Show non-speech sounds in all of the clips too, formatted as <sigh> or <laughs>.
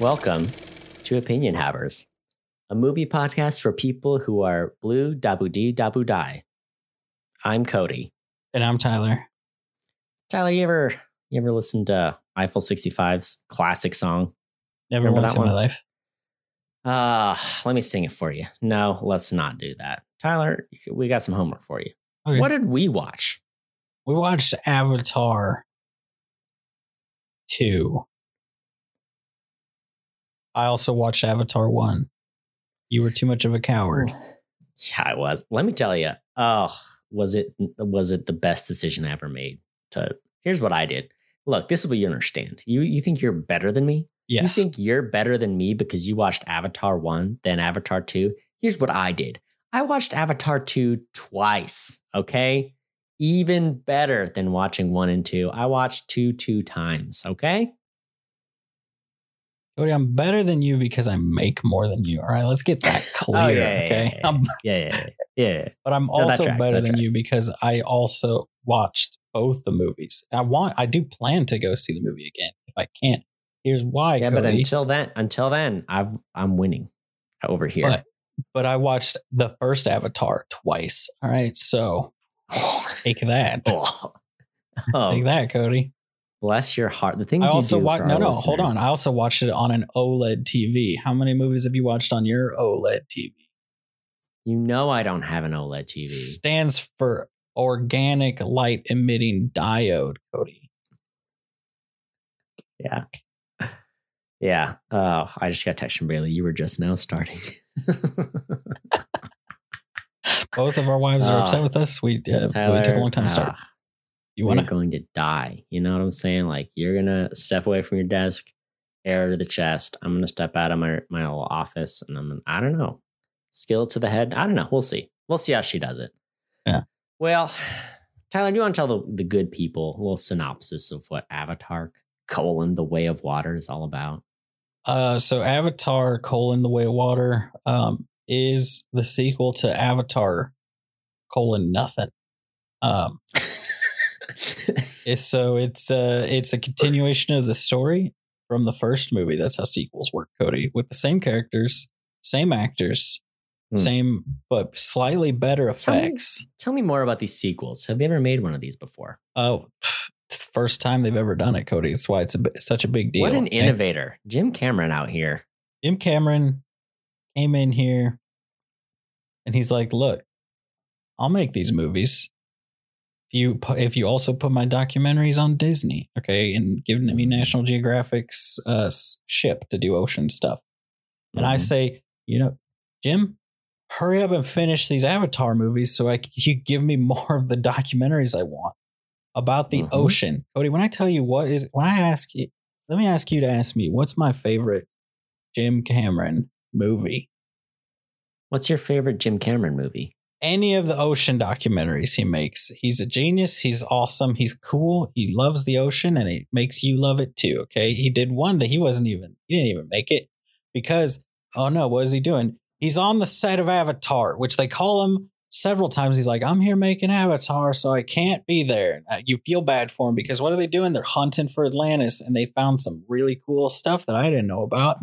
Welcome to Opinion Havers, a movie podcast for people who are blue dabu dee dabu die. I'm Cody. And I'm Tyler. Tyler, you ever you ever listened to Eiffel 65's classic song? Never Remember once that in my life. Uh, let me sing it for you. No, let's not do that. Tyler, we got some homework for you. Okay. What did we watch? We watched Avatar 2. I also watched Avatar 1. You were too much of a coward. Yeah, I was. Let me tell you. Oh, was it was it the best decision I ever made? To here's what I did. Look, this is what you understand. You you think you're better than me? Yes. You think you're better than me because you watched Avatar 1, then Avatar 2? Here's what I did. I watched Avatar 2 twice, okay? Even better than watching 1 and 2. I watched 2 two times, okay? Cody, I'm better than you because I make more than you. All right, let's get that <laughs> clear. Oh, yeah, okay. yeah, Yeah, yeah, yeah. yeah. but I'm also tracks, better than you because I also watched both the movies. I want I do plan to go see the movie again if I can. Here's why, Yeah, Cody. but until then, until then, I've I'm winning over here. But but I watched the first Avatar twice. All right, so <laughs> take that. oh. Oh, Take that, Cody. Bless your heart. The things I you do for No, no, hold on. I also watched it on an OLED TV. How many movies have you watched on your OLED TV? You know I don't have an OLED TV. Stands for organic light emitting diode, Cody. Yeah. Yeah. Oh, I just got text from Bailey. You were just now starting. <laughs> Both of our wives are Ah, upset with us. We, uh, we took a long time to start. ah, You you're want going to die. You know what I'm saying? Like you're gonna step away from your desk, air to the chest. I'm gonna step out of my my little office, and I'm. I don't know. Skill to the head. I don't know. We'll see. We'll see how she does it. Yeah. Well, <sighs> Tyler, do you want to tell the, the good people a little synopsis of what Avatar colon the Way of Water is all about? Uh, so Avatar: colon the Way of Water um, is the sequel to Avatar: colon nothing. Um, <laughs> <laughs> It's so it's uh it's a continuation of the story from the first movie. That's how sequels work, Cody, with the same characters, same actors, Hmm. same but slightly better Tell me- effects. Tell me more about these sequels. Have they ever made one of these before? Oh, it's the first time they've ever done it, Cody. That's why it's a, such a big deal. What an And innovator, Jim Cameron out here. Jim Cameron came in here, and he's like, "Look, I'll make these movies." If you if you also put my documentaries on Disney, okay, and giving me National Geographic's uh, ship to do ocean stuff, and I Mhm. say, you know, Jim, hurry up and finish these Avatar movies so I you give me <laughs> more of the documentaries I want about the Mhm. ocean. Cody, when I tell you what is when I ask you, let me ask you to ask me what's my favorite Jim Cameron movie. What's your favorite Jim Cameron movie? Any of the ocean documentaries he makes. He's a genius. He's awesome. He's cool. He loves the ocean and it makes you love it too. Okay. He did one that he wasn't even, he didn't even make it because, oh no, what is he doing? He's on the set of Avatar, which they call him several times. He's like, I'm here making Avatar, so I can't be there. Uh, You feel bad for him because what are they doing? They're hunting for Atlantis and they found some really cool stuff that I didn't know about.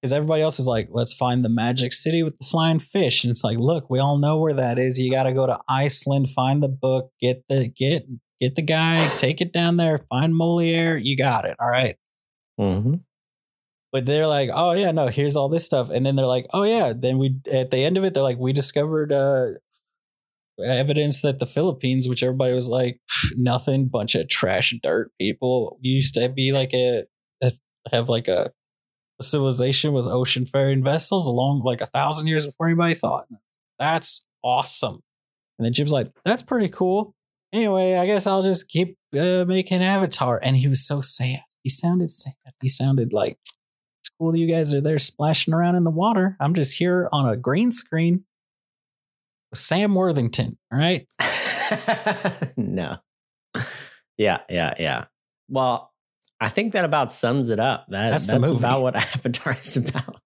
Because everybody else is like, let's find the magic city with the flying fish. And it's like, look, we all know where that is. You got to go to Iceland, find the book, get the get get the guy, take it down there, find Moliere. You got it. All right. Mm-hmm. But they're like, oh yeah, no, here's all this stuff. And then they're like, oh yeah. Then we at the end of it, they're like, we discovered uh evidence that the Philippines, which everybody was like, nothing, bunch of trash dirt people, used to be like a, a have like a, a civilization with ocean faring vessels along like a thousand years before anybody thought. That's awesome. And then Jim's like, that's pretty cool. Anyway, I guess I'll just keep uh, making Avatar. And he was so sad. He sounded sad. He sounded like, it's cool that you guys are there splashing around in the water. I'm just here on a green screen with Sam Worthington. Right. <laughs> no. <laughs> Yeah, yeah, yeah. Well, I think that about sums it up. That, That's that's about what <laughs> Avatar is about.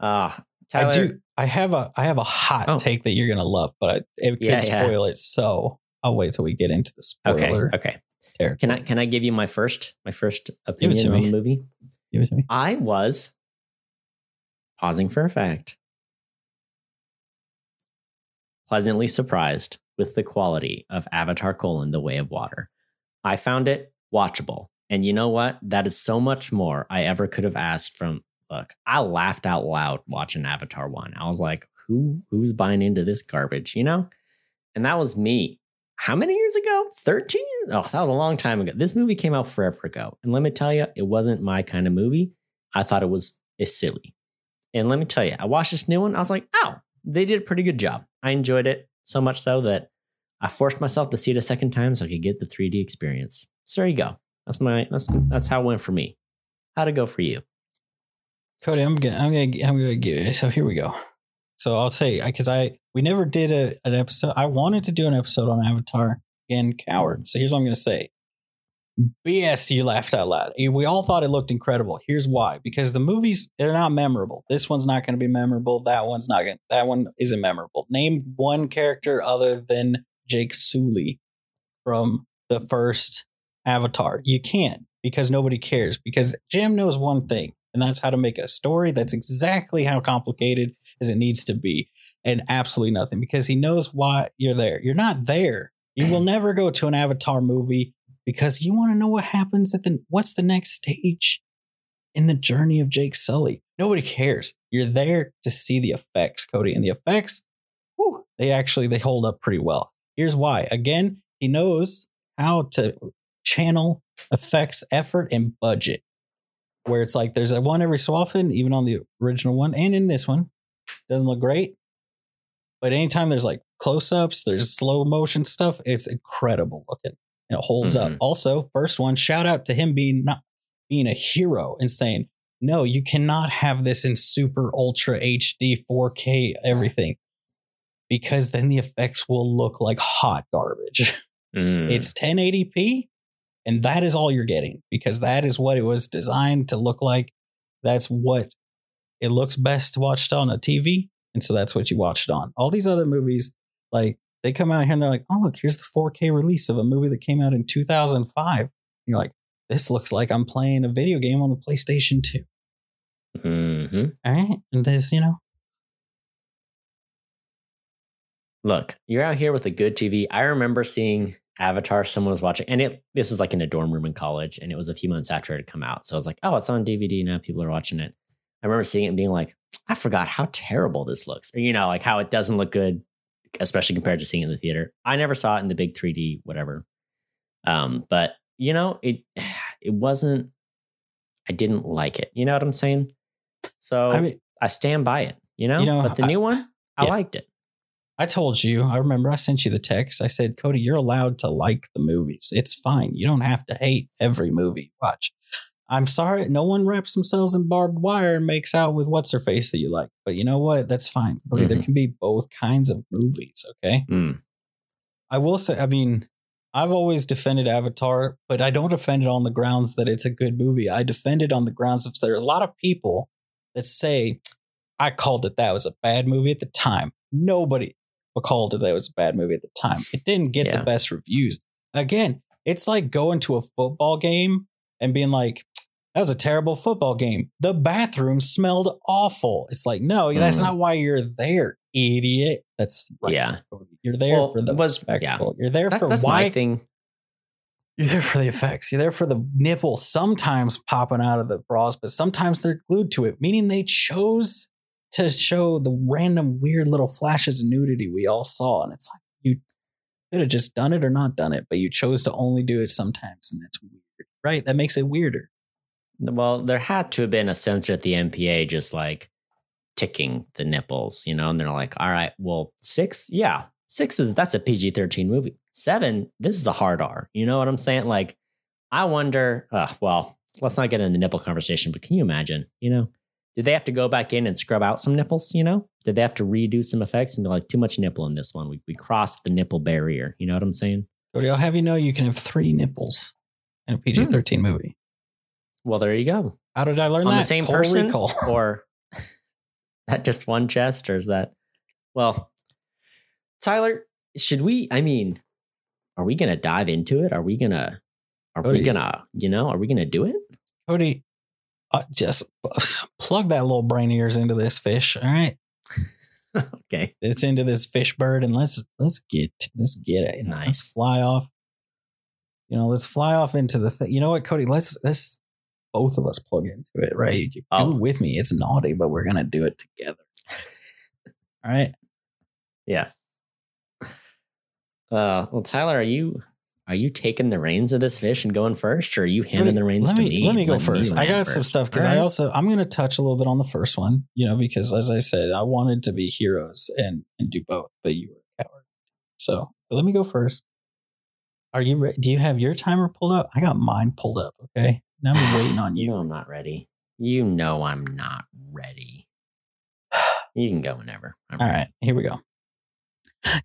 Uh, Tyler, I do. I have a I have a hot Oh. take that you're gonna love, but I, it could Yeah, yeah. spoil it. So I'll wait till we get into the Okay, spoiler okay. territory. Can I can I give you my first my first opinion on the movie? Give it to me. I was pausing for effect, pleasantly surprised with the quality of Avatar colon The Way of Water. I found it watchable. And you know what? That is so much more I ever could have asked from look. I laughed out loud watching Avatar 1. I was like, who who's buying into this garbage, you know? And that was me. How many years ago? 13? Oh, that was a long time ago. This movie came out forever ago. And let me tell you, it wasn't my kind of movie. I thought it was it's silly. And let me tell you, I watched this new one. I was like, oh, they did a pretty good job. I enjoyed it so much so that I forced myself to see it a second time so I could get the 3D experience. So there you go. That's my that's that's how it went for me. How'd it go for you? Cody, I'm gonna I'm gonna I'm gonna get it. So here we go. So I'll say because I we never did a, an episode. I wanted to do an episode on Avatar and Coward. So here's what I'm gonna say. BS, you laughed out loud. We all thought it looked incredible. Here's why: because the movies they're not memorable. This one's not going to be memorable. That one's not going. That one isn't memorable. Name one character other than Jake Sully from the first Avatar. You can't because nobody cares. Because Jim knows one thing, and that's how to make a story that's exactly how complicated as it needs to be, and absolutely nothing. Because he knows why you're there. You're not there. You will never go to an Avatar movie because you want to know what happens at the what's the next stage in the journey of Jake Sully. Nobody cares. You're there to see the effects, Cody, and the effects. Whew, they actually they hold up pretty well. Here's why. Again, he knows how to channel effects, effort, and budget. Where it's like there's a one every so often, even on the original one and in this one. Doesn't look great. But anytime there's like close ups, there's slow motion stuff, it's incredible looking. And it holds Mhm. up. Also, first one, shout out to him being not being a hero and saying, no, you cannot have this in super ultra HD 4K everything. Because then the effects will look like hot garbage. <laughs> Mm. It's 1080p, and that is all you're getting because that is what it was designed to look like. That's what it looks best watched on a TV, and so that's what you watched on. All these other movies, like they come out here and they're like, "Oh, look, here's the 4K release of a movie that came out in 2005." And you're like, "This looks like I'm playing a video game on the PlayStation 2." Mhm. All right, and there's you know, Look, you're out here with a good TV. I remember seeing Avatar. Someone was watching, and it this was like in a dorm room in college, and it was a few months after it had come out. So I was like, "Oh, it's on DVD now. People are watching it." I remember seeing it and being like, "I forgot how terrible this looks," or you know, like how it doesn't look good, especially compared to seeing it in the theater. I never saw it in the big 3D, whatever. Um, but you know, it <sighs> it wasn't. I didn't like it. You know what I'm saying? So I mean, I, stand by it. You know, You know, but the I- new one, I yeah. liked it. I told you, I remember I sent you the text. I said, Cody, you're allowed to like the movies. It's fine. You don't have to hate every movie you watch. I'm sorry, no one wraps themselves in barbed wire and makes out with what's her face that you like. But you know what? That's fine. Cody, there Mhm. can be both kinds of movies, okay? Mm. I will say, I mean, I've always defended Avatar, but I don't defend it on the grounds that it's a good movie. I defend it on the grounds of there are a lot of people that say, I called it that was a bad movie at the time. Nobody called it that was a bad movie at the time. It didn't get Yeah. the best reviews. Again, it's like going to a football game and being like, that was a terrible football game. The bathroom smelled awful. It's like, no, that's Mhm. not why you're there, idiot. That's right. Yeah. You're there Well, for the was- yeah. spectacle. You're there That's, for that's why thing. you're there for the effects. You're there for the nipple sometimes popping out of the bras, but sometimes they're glued to it, meaning they chose to show the random weird little flashes of nudity we all saw. And it's like you could have just done it or not done it, but you chose to only do it sometimes, and that's weird. Right? That makes it weirder. Well, there had to have been a censor at the MPA just like ticking the nipples, you know, and they're like, all right, well, six, yeah, six is that's a PG 13 movie. Seven, this is a hard R. You know what I'm saying? Like, I wonder, uh, well, let's not get into the nipple conversation, but can you imagine, you know, did they have to go back in and scrub out some nipples, you know? Did they have to redo some effects and be like, too much nipple in this one? We, we crossed the nipple barrier. You know what I'm saying? Cody, I'll have you know you can have three nipples in a PG 13 hmm. movie. Well, there you go. How did I learn On that? the same person Recall. <laughs> or <laughs> that just one chest or is that well tyler should we i mean are we gonna dive into it are we gonna are we gonna you know are we gonna do it Cody, uh, just <sighs> plug that little brain ears into this fish. All right, <laughs> okay. it's into this fish bird, and let's let's get let's get it. Nice. Let's fly off. You know, let's fly off into the thing. You know what, Cody? Let's let's both of us plug into it, right? You do Oh. it with me. It's naughty, but we're gonna do it together. <laughs> All right. Yeah. Uh, well, Tyler, are you are you taking the reins of this fish and going first, or are you handing the reins to me, me? Let me go first. I got some stuff because All I also I'm going to touch a little bit on the first one, you know, because as I said, I wanted to be heroes and and do both, but you were a coward. So let me go first. Are you ready? Do you have your timer pulled up? I got mine pulled up. Okay, now I'm waiting on You <sighs> you. know I'm not ready. You know I'm not ready. <sighs> You can go whenever. I'm All ready. right, here we go.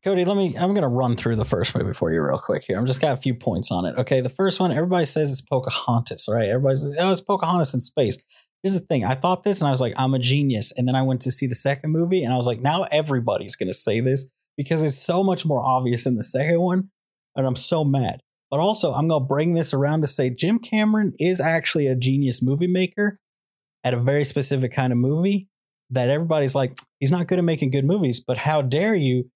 Cody, let me. I'm going to run through the first movie for you real quick here. I'm just got a few points on it. Okay, the first one, everybody says it's Pocahontas, right? Everybody's oh, it's Pocahontas in space. Here's the thing. I thought this, and I was like, I'm a genius. And then I went to see the second movie, and I was like, now everybody's going to say this because it's so much more obvious in the second one, and I'm so mad. But also, I'm going to bring this around to say Jim Cameron is actually a genius movie maker at a very specific kind of movie that everybody's like, he's not good at making good movies, but how dare you?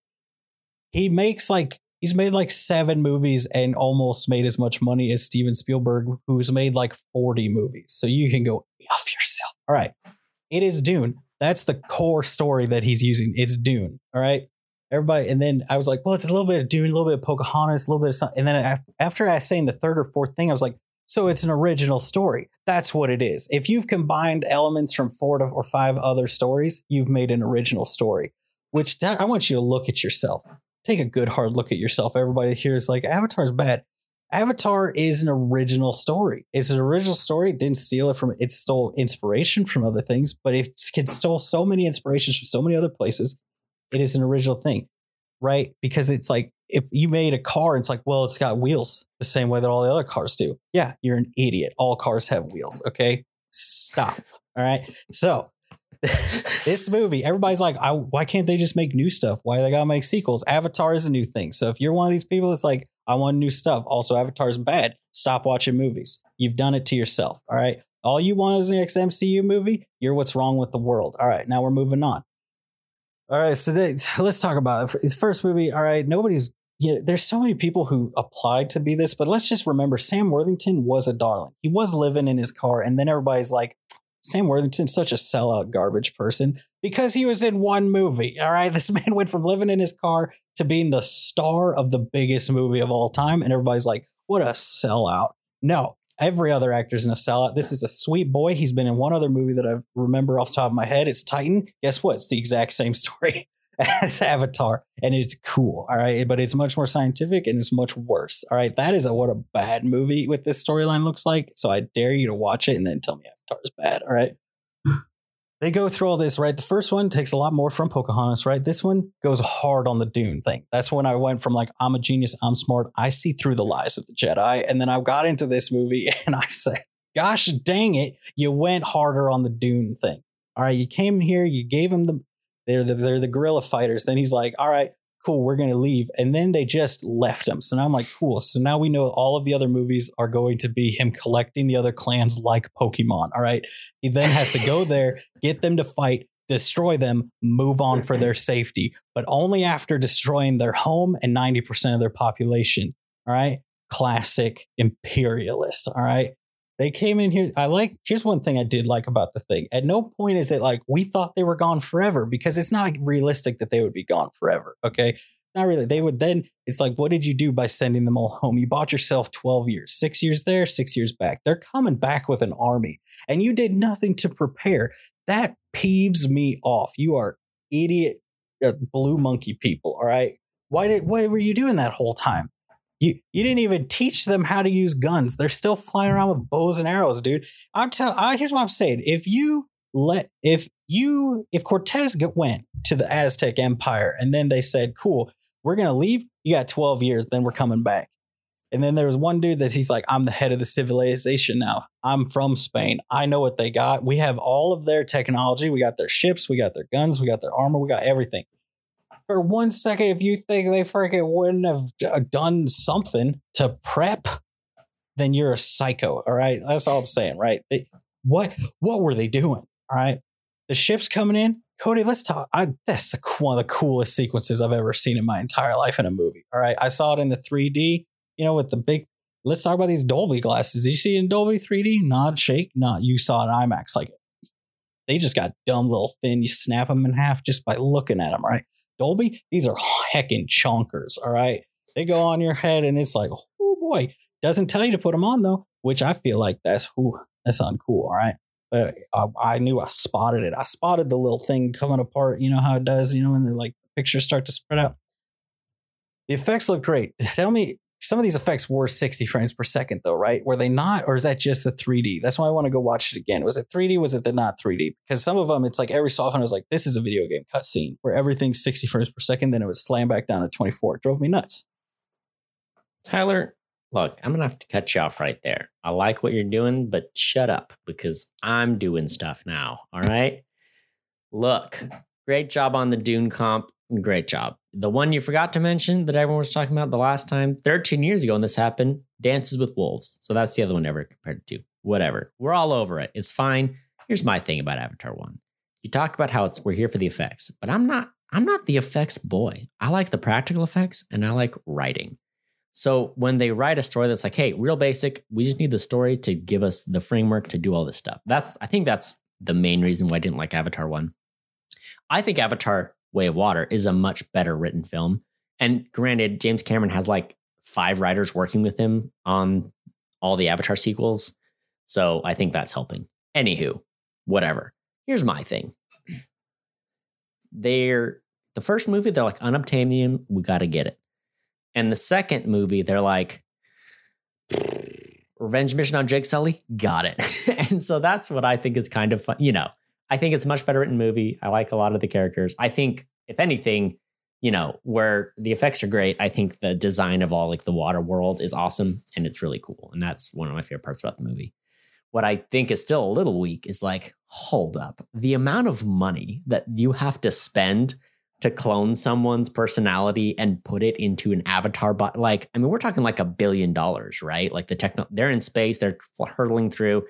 He makes like he's made like seven movies and almost made as much money as Steven Spielberg, who's made like 40 movies. So you can go off yourself. All right. It is Dune. That's the core story that he's using. It's Dune. All right. Everybody, and then I was like, well, it's a little bit of Dune, a little bit of Pocahontas, a little bit of something. And then after I saying the third or fourth thing, I was like, so it's an original story. That's what it is. If you've combined elements from four to or five other stories, you've made an original story. Which that, I want you to look at yourself. Take a good hard look at yourself. Everybody here is like, Avatar's bad. Avatar is an original story. It's an original story. It didn't steal it from it stole inspiration from other things, but it can stole so many inspirations from so many other places. It is an original thing, right? Because it's like if you made a car, it's like, well, it's got wheels the same way that all the other cars do. Yeah, you're an idiot. All cars have wheels. Okay, stop. All right. So <laughs> this movie, everybody's like, why can't they just make new stuff? Why they gotta make sequels? Avatar is a new thing. So if you're one of these people that's like, I want new stuff. Also, Avatar's bad. Stop watching movies. You've done it to yourself. All right. All you want is an XMCU movie. You're what's wrong with the world. All right. Now we're moving on. All right. So they, <sighs> let's talk about it. His first movie. All right. Nobody's, you know, there's so many people who applied to be this, but let's just remember Sam Worthington was a darling. He was living in his car. And then everybody's like, Sam Worthington's such a sellout garbage person because he was in one movie. All right. <laughs> This man went from living in his car to being the star of the biggest movie of all time. And everybody's like, what a sellout. No, every other actor's in a sellout. This is a sweet boy. He's been in one other movie that I remember off the top of my head. It's Titan. Guess what? It's the exact same <laughs> story as <laughs> Avatar. And it's cool. All right. But it's much more scientific and it's much worse. All right. That is a, what a bad movie with this storyline looks like. So I dare you to watch it and then tell me Avatar is bad. All right <sighs> they go through all this, right? The first one takes a lot more from Pocahontas, right? This one goes hard on the Dune thing. That's when I went from like, I'm a genius, I'm smart, I see through the lies of the Jedi. And then I got into this movie <laughs> and I said, gosh dang it, you went harder on the Dune thing. All right, you came here, you gave him the, they're the, they're the guerrilla fighters. Then he's like, all right, cool, we're going to leave. And then they just left him. So now I'm like, cool. So now we know all of the other movies are going to be him collecting the other clans like Pokemon. All right. He then has to go <laughs> there, get them to fight, destroy them, move on for their safety, but only after destroying their home and 90% of their population. All right. Classic imperialist. All right. They came in here. I like, here's one thing I did like about the thing. At no point is it like we thought they were gone forever because it's not realistic that they would be gone forever. Okay. Not really. They would then, it's like, what did you do by sending them all home? You bought yourself 12 years, six years there, six years back. They're coming back with an army and you did nothing to prepare. That peeves me off. You are idiot uh, blue monkey people. All right. Why did, what were you doing that whole time? You, you didn't even teach them how to use guns. They're still flying around with bows and arrows, dude. I'm tell. I, here's what I'm saying. If you let, if you, if Cortez went to the Aztec Empire and then they said, "Cool, we're gonna leave. You got 12 years, then we're coming back." And then there was one dude that he's like, "I'm the head of the civilization now. I'm from Spain. I know what they got. We have all of their technology. We got their ships. We got their guns. We got their armor. We got everything." For one second, if you think they freaking wouldn't have d- uh, done something to prep, then you're a psycho. All right. That's all I'm saying, right? They, what what were they doing? All right. The ship's coming in. Cody, let's talk. I, that's the, one of the coolest sequences I've ever seen in my entire life in a movie. All right. I saw it in the 3D, you know, with the big. Let's talk about these Dolby glasses. Did you see it in Dolby 3D? Nod, shake. Not you saw it in IMAX. Like they just got dumb little thin. You snap them in half just by looking at them, right? Dolby, these are heckin' chonkers. All right. They go on your head and it's like, oh boy. Doesn't tell you to put them on though, which I feel like that's who that's uncool. All right. But I, I, knew I spotted it. I spotted the little thing coming apart. You know how it does, you know, when the like pictures start to spread out. The effects look great. Tell me, some of these effects were 60 frames per second, though, right? Were they not, or is that just the 3D? That's why I want to go watch it again. Was it 3D? Was it the not 3D? Because some of them, it's like every so often I was like, this is a video game cutscene where everything's 60 frames per second, then it was slam back down to 24. It drove me nuts. Tyler, look, I'm going to have to cut you off right there. I like what you're doing, but shut up because I'm doing stuff now. All right. Look, great job on the Dune comp. Great job. The one you forgot to mention that everyone was talking about the last time, 13 years ago when this happened, Dances with Wolves. So that's the other one ever compared to. Whatever. We're all over it. It's fine. Here's my thing about Avatar 1. You talked about how it's we're here for the effects, but I'm not I'm not the effects boy. I like the practical effects and I like writing. So when they write a story that's like, hey, real basic, we just need the story to give us the framework to do all this stuff. That's I think that's the main reason why I didn't like Avatar 1. I think Avatar Way of Water is a much better written film. And granted, James Cameron has like five writers working with him on all the Avatar sequels. So I think that's helping. Anywho, whatever. Here's my thing. They're the first movie, they're like unobtainium, we gotta get it. And the second movie, they're like, Revenge Mission on Jake Sully, got it. <laughs> and so that's what I think is kind of fun. You know, I think it's a much better written movie. I like a lot of the characters. I think, if anything, you know, where the effects are great, I think the design of all like the water world is awesome and it's really cool. And that's one of my favorite parts about the movie. What I think is still a little weak is like, hold up, the amount of money that you have to spend to clone someone's personality and put it into an avatar but like i mean we're talking like a billion dollars right like the techno they're in space they're hurtling through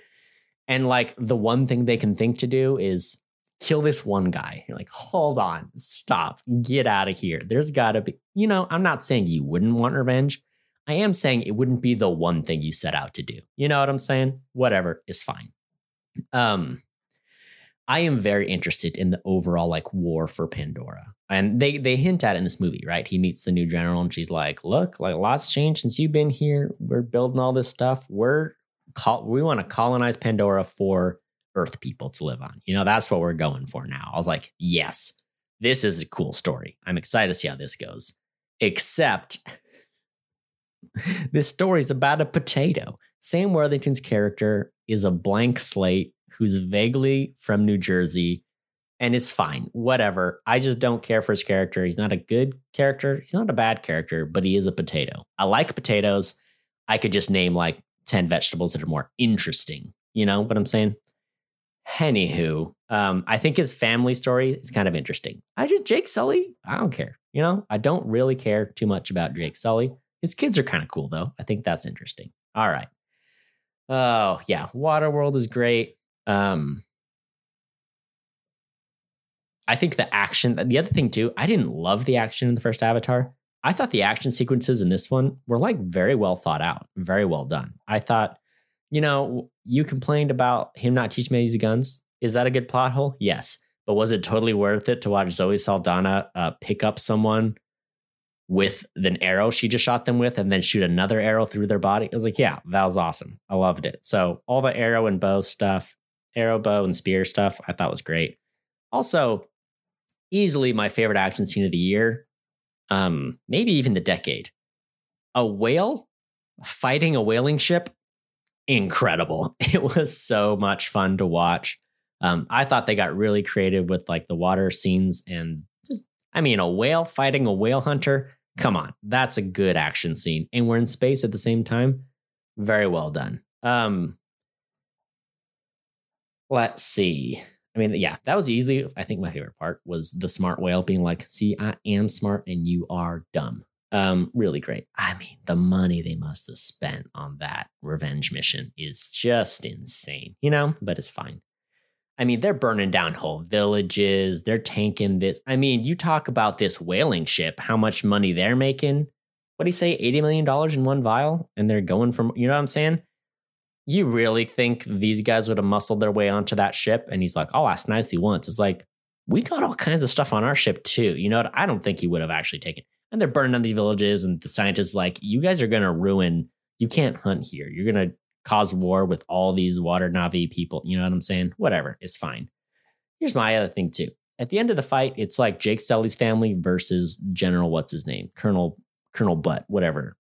and like the one thing they can think to do is kill this one guy you're like hold on stop get out of here there's gotta be you know i'm not saying you wouldn't want revenge i am saying it wouldn't be the one thing you set out to do you know what i'm saying whatever is fine um I am very interested in the overall like war for Pandora. And they they hint at it in this movie, right? He meets the new general and she's like, "Look, like lots changed since you've been here. We're building all this stuff. We're we want to colonize Pandora for Earth people to live on. You know, that's what we're going for now." I was like, "Yes. This is a cool story. I'm excited to see how this goes." Except <laughs> this story is about a potato. Sam Worthington's character is a blank slate who's vaguely from New Jersey and it's fine. Whatever. I just don't care for his character. He's not a good character. He's not a bad character, but he is a potato. I like potatoes. I could just name like 10 vegetables that are more interesting. You know what I'm saying? Anywho, um, I think his family story is kind of interesting. I just, Jake Sully, I don't care. You know, I don't really care too much about Jake Sully. His kids are kind of cool, though. I think that's interesting. All right. Oh, yeah. Waterworld is great. Um, I think the action, the other thing too, I didn't love the action in the first Avatar. I thought the action sequences in this one were like very well thought out, very well done. I thought, you know, you complained about him not teaching me to use guns. Is that a good plot hole? Yes. But was it totally worth it to watch Zoe Saldana uh, pick up someone with an arrow she just shot them with and then shoot another arrow through their body? I was like, yeah, that was awesome. I loved it. So all the arrow and bow stuff, arrow, bow, and spear stuff, I thought was great. Also, easily my favorite action scene of the year, um, maybe even the decade. A whale fighting a whaling ship, incredible. <laughs> It was so much fun to watch. Um, I thought they got really creative with like the water scenes and just, I mean, a whale fighting a whale hunter. Come on, that's a good action scene. And we're in space at the same time. Very well done. Um, let's see. I mean, yeah, that was easily, I think my favorite part was the smart whale being like, see, I am smart and you are dumb. Um, really great. I mean, the money they must have spent on that revenge mission is just insane, you know, but it's fine. I mean, they're burning down whole villages. They're tanking this. I mean, you talk about this whaling ship, how much money they're making. What do you say, $80 million in one vial? And they're going from, you know what I'm saying? You really think these guys would have muscled their way onto that ship? And he's like, I'll ask nicely once. It's like, we got all kinds of stuff on our ship too. You know what? I don't think he would have actually taken. And they're burning down these villages, and the scientists like, you guys are gonna ruin. You can't hunt here. You're gonna cause war with all these water Na'vi people. You know what I'm saying? Whatever, it's fine. Here's my other thing too. At the end of the fight, it's like Jake Sully's family versus General what's his name, Colonel Colonel Butt, whatever.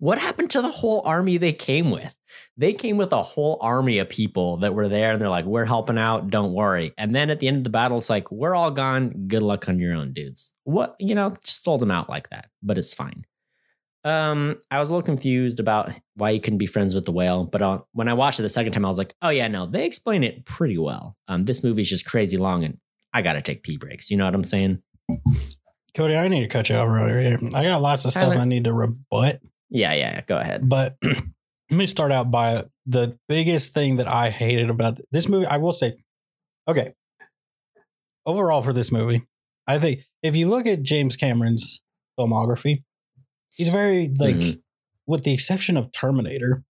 What happened to the whole army they came with? They came with a whole army of people that were there and they're like, we're helping out, don't worry. And then at the end of the battle, it's like, we're all gone. Good luck on your own, dudes. What, you know, just sold them out like that, but it's fine. Um, I was a little confused about why you couldn't be friends with the whale, but uh, when I watched it the second time, I was like, oh yeah, no, they explain it pretty well. Um, this movie's just crazy long and I got to take pee breaks. You know what I'm saying? Cody, I need to cut you off right here. I got lots of stuff I need to rebut. Yeah, yeah, yeah. go ahead. But <clears throat> let me start out by the biggest thing that I hated about this movie. I will say, okay, overall for this movie, I think if you look at James Cameron's filmography, he's very like, mm-hmm. with the exception of Terminator,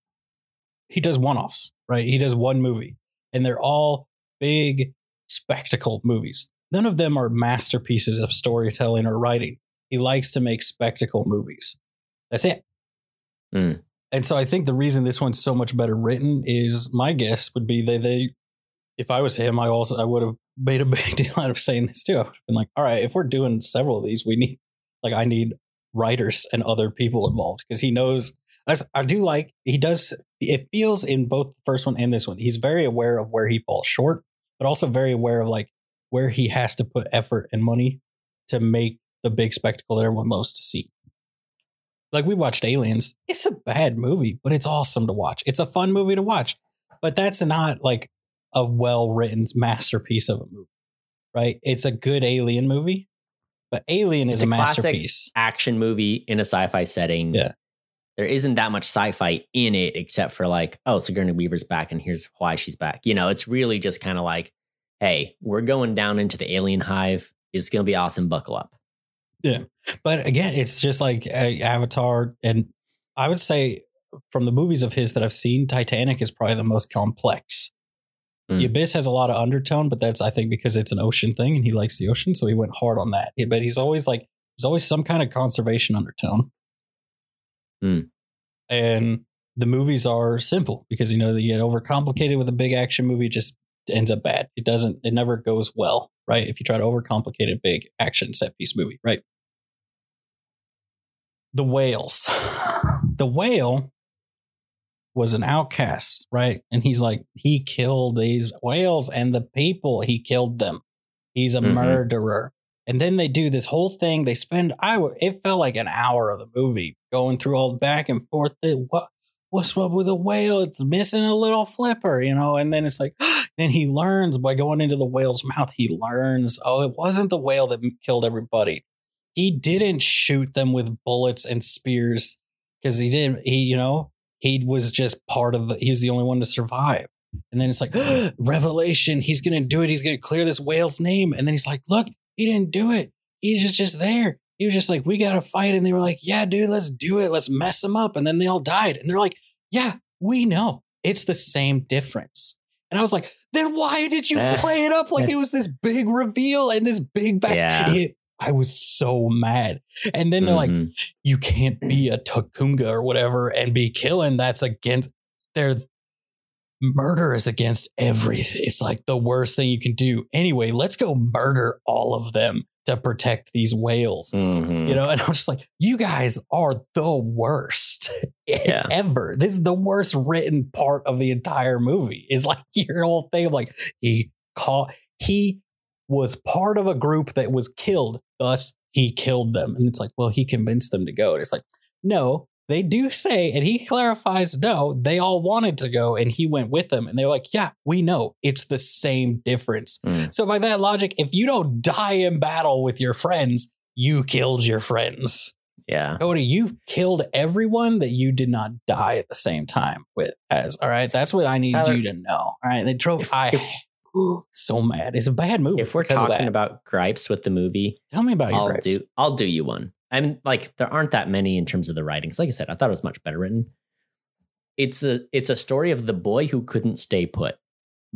he does one offs, right? He does one movie, and they're all big spectacle movies. None of them are masterpieces of storytelling or writing. He likes to make spectacle movies. That's it. Mm. And so I think the reason this one's so much better written is my guess would be that they, if I was him, I also I would have made a big <laughs> deal out of saying this too. I would have been like, all right, if we're doing several of these, we need like I need writers and other people involved because he knows. I do like he does. It feels in both the first one and this one, he's very aware of where he falls short, but also very aware of like where he has to put effort and money to make the big spectacle that everyone loves to see. Like we watched Aliens. It's a bad movie, but it's awesome to watch. It's a fun movie to watch. But that's not like a well-written masterpiece of a movie. Right? It's a good alien movie, but Alien it's is a, a masterpiece. Action movie in a sci-fi setting. Yeah. There isn't that much sci-fi in it except for like, oh, Sigourney Weaver's back and here's why she's back. You know, it's really just kind of like, hey, we're going down into the alien hive. It's going to be awesome. Buckle up. Yeah. But again, it's just like uh, Avatar. And I would say from the movies of his that I've seen, Titanic is probably the most complex. Mm. The Abyss has a lot of undertone, but that's, I think, because it's an ocean thing and he likes the ocean. So he went hard on that. But he's always like, there's always some kind of conservation undertone. Mm. And the movies are simple because, you know, they get overcomplicated with a big action movie, just ends up bad. It doesn't, it never goes well, right? If you try to overcomplicate a big action set piece movie, right? the whales. <laughs> the whale was an outcast, right? And he's like, he killed these whales and the people, he killed them. He's a mm-hmm. murderer. And then they do this whole thing. They spend, I it felt like an hour of the movie going through all back and forth. They, What, what's up with the whale? It's missing a little flipper, you know? And then it's like, <gasps> then he learns by going into the whale's mouth, he learns, oh, it wasn't the whale that killed everybody. He didn't shoot them with bullets and spears because he didn't he you know he was just part of the he was the only one to survive. And then it's like <gasps> revelation he's gonna do it he's gonna clear this whale's name. And then he's like look he didn't do it. He's just just there he was just like we gotta fight and they were like yeah dude let's do it let's mess them up and then they all died and they're like yeah we know it's the same difference and I was like, then why did you eh. play it up like it was this big reveal and this big back? Yeah. It I was so mad. And then they're mm-hmm. like, you can't be a Takunga or whatever and be killing. That's against their murder is against everything. It's like the worst thing you can do. Anyway, let's go murder all of them to protect these whales. Mm-hmm. You know, and I'm just like, you guys are the worst <laughs> yeah. ever. This is the worst written part of the entire movie. Is like <laughs> your whole thing of like he caught he was part of a group that was killed. Thus, he killed them. And it's like, well, he convinced them to go. And it's like, no, they do say, and he clarifies, no, they all wanted to go and he went with them. And they're like, yeah, we know it's the same difference. Mm. So, by that logic, if you don't die in battle with your friends, you killed your friends. Yeah. Cody, you've killed everyone that you did not die at the same time with. As all right, that's what I need Tyler, you to know. All right, they drove. if- I if- <gasps> so mad. It's a bad movie. If we're talking about gripes with the movie, tell me about your I'll gripes. do I'll do you one. I'm like there aren't that many in terms of the writings. Like I said, I thought it was much better written. It's the it's a story of the boy who couldn't stay put.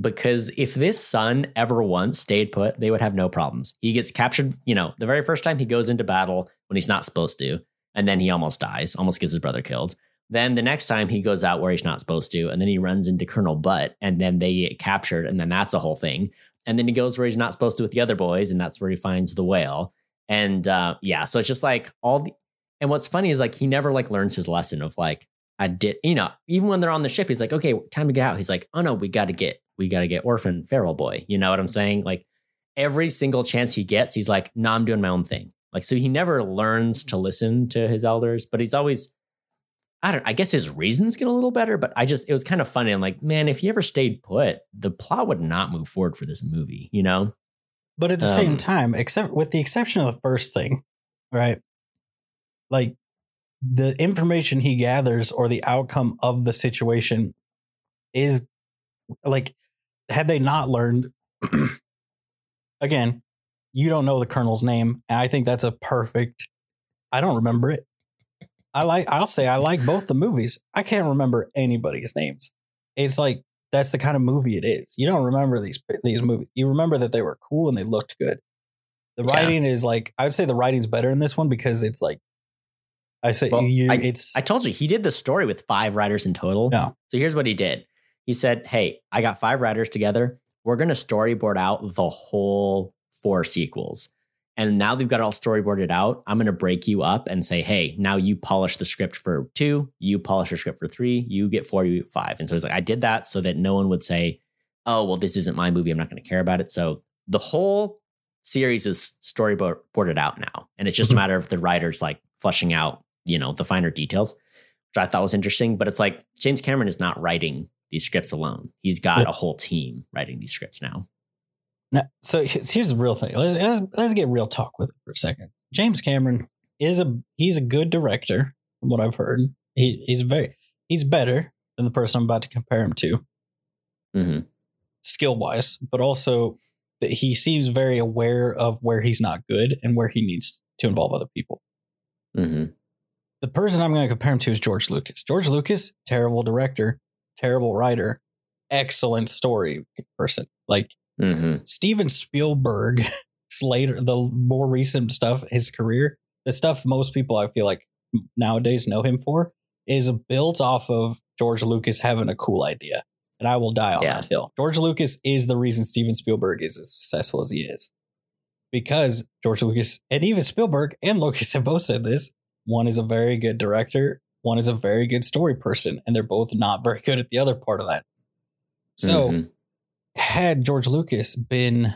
Because if this son ever once stayed put, they would have no problems. He gets captured, you know, the very first time he goes into battle when he's not supposed to, and then he almost dies, almost gets his brother killed. Then the next time he goes out where he's not supposed to, and then he runs into Colonel Butt, and then they get captured, and then that's a whole thing. And then he goes where he's not supposed to with the other boys, and that's where he finds the whale. And uh, yeah, so it's just like all the. And what's funny is like he never like learns his lesson of like I did, you know, even when they're on the ship, he's like, okay, time to get out. He's like, oh no, we got to get, we got to get orphan feral boy. You know what I'm saying? Like every single chance he gets, he's like, no, I'm doing my own thing. Like so, he never learns to listen to his elders, but he's always. I don't. I guess his reasons get a little better, but I just it was kind of funny. I'm like, man, if he ever stayed put, the plot would not move forward for this movie. You know? But at the Um, same time, except with the exception of the first thing, right? Like the information he gathers or the outcome of the situation is like, had they not learned, <clears throat> again, you don't know the colonel's name. And I think that's a perfect, I don't remember it. I like, I'll say I like both the movies. I can't remember anybody's names. It's like, that's the kind of movie it is. You don't remember these these movies. You remember that they were cool and they looked good. The Yeah. writing is like I would say the writing's better in this one because it's like I say Well, you, I- it's I told you he did the story with five writers in total. Yeah. So here's what he did. He said, "Hey, I got five writers together. We're going to storyboard out the whole four sequels. And now they've got it all storyboarded out. I'm going to break you up and say, hey, now you polish the script for two, you polish your script for three, you get four, you get five. And so he's like, I did that so that no one would say, oh, well, this isn't my movie. I'm not going to care about it. So the whole series is storyboarded out now. And it's just a Mhm. matter of the writers like fleshing out, you know, the finer details, which I thought was interesting. But it's like James Cameron is not writing these scripts alone. He's got a whole team writing these scripts now. No, so here's the real thing. Let's, let's, get real talk with it for a second. James Cameron is a he's a good director, from what I've heard. He, he's very he's better than the person I'm about to compare him to, hmm skill wise, but also that he seems very aware of where he's not good and where he needs to involve other people. hmm The person I'm going to compare him to is George Lucas. George Lucas, terrible director, terrible writer, excellent story person. Like hmm Steven Spielberg <laughs> later the more recent stuff his career the stuff most people I feel like nowadays know him for is built off of George Lucas having a cool idea and I will die on Yeah. that hill. George Lucas is the reason Steven Spielberg is as successful as he is because George Lucas and even Spielberg and Lucas <laughs> have both said this one is a very good director one is a very good story person and they're both not very good at the other part of that. So Mhm. Had George Lucas been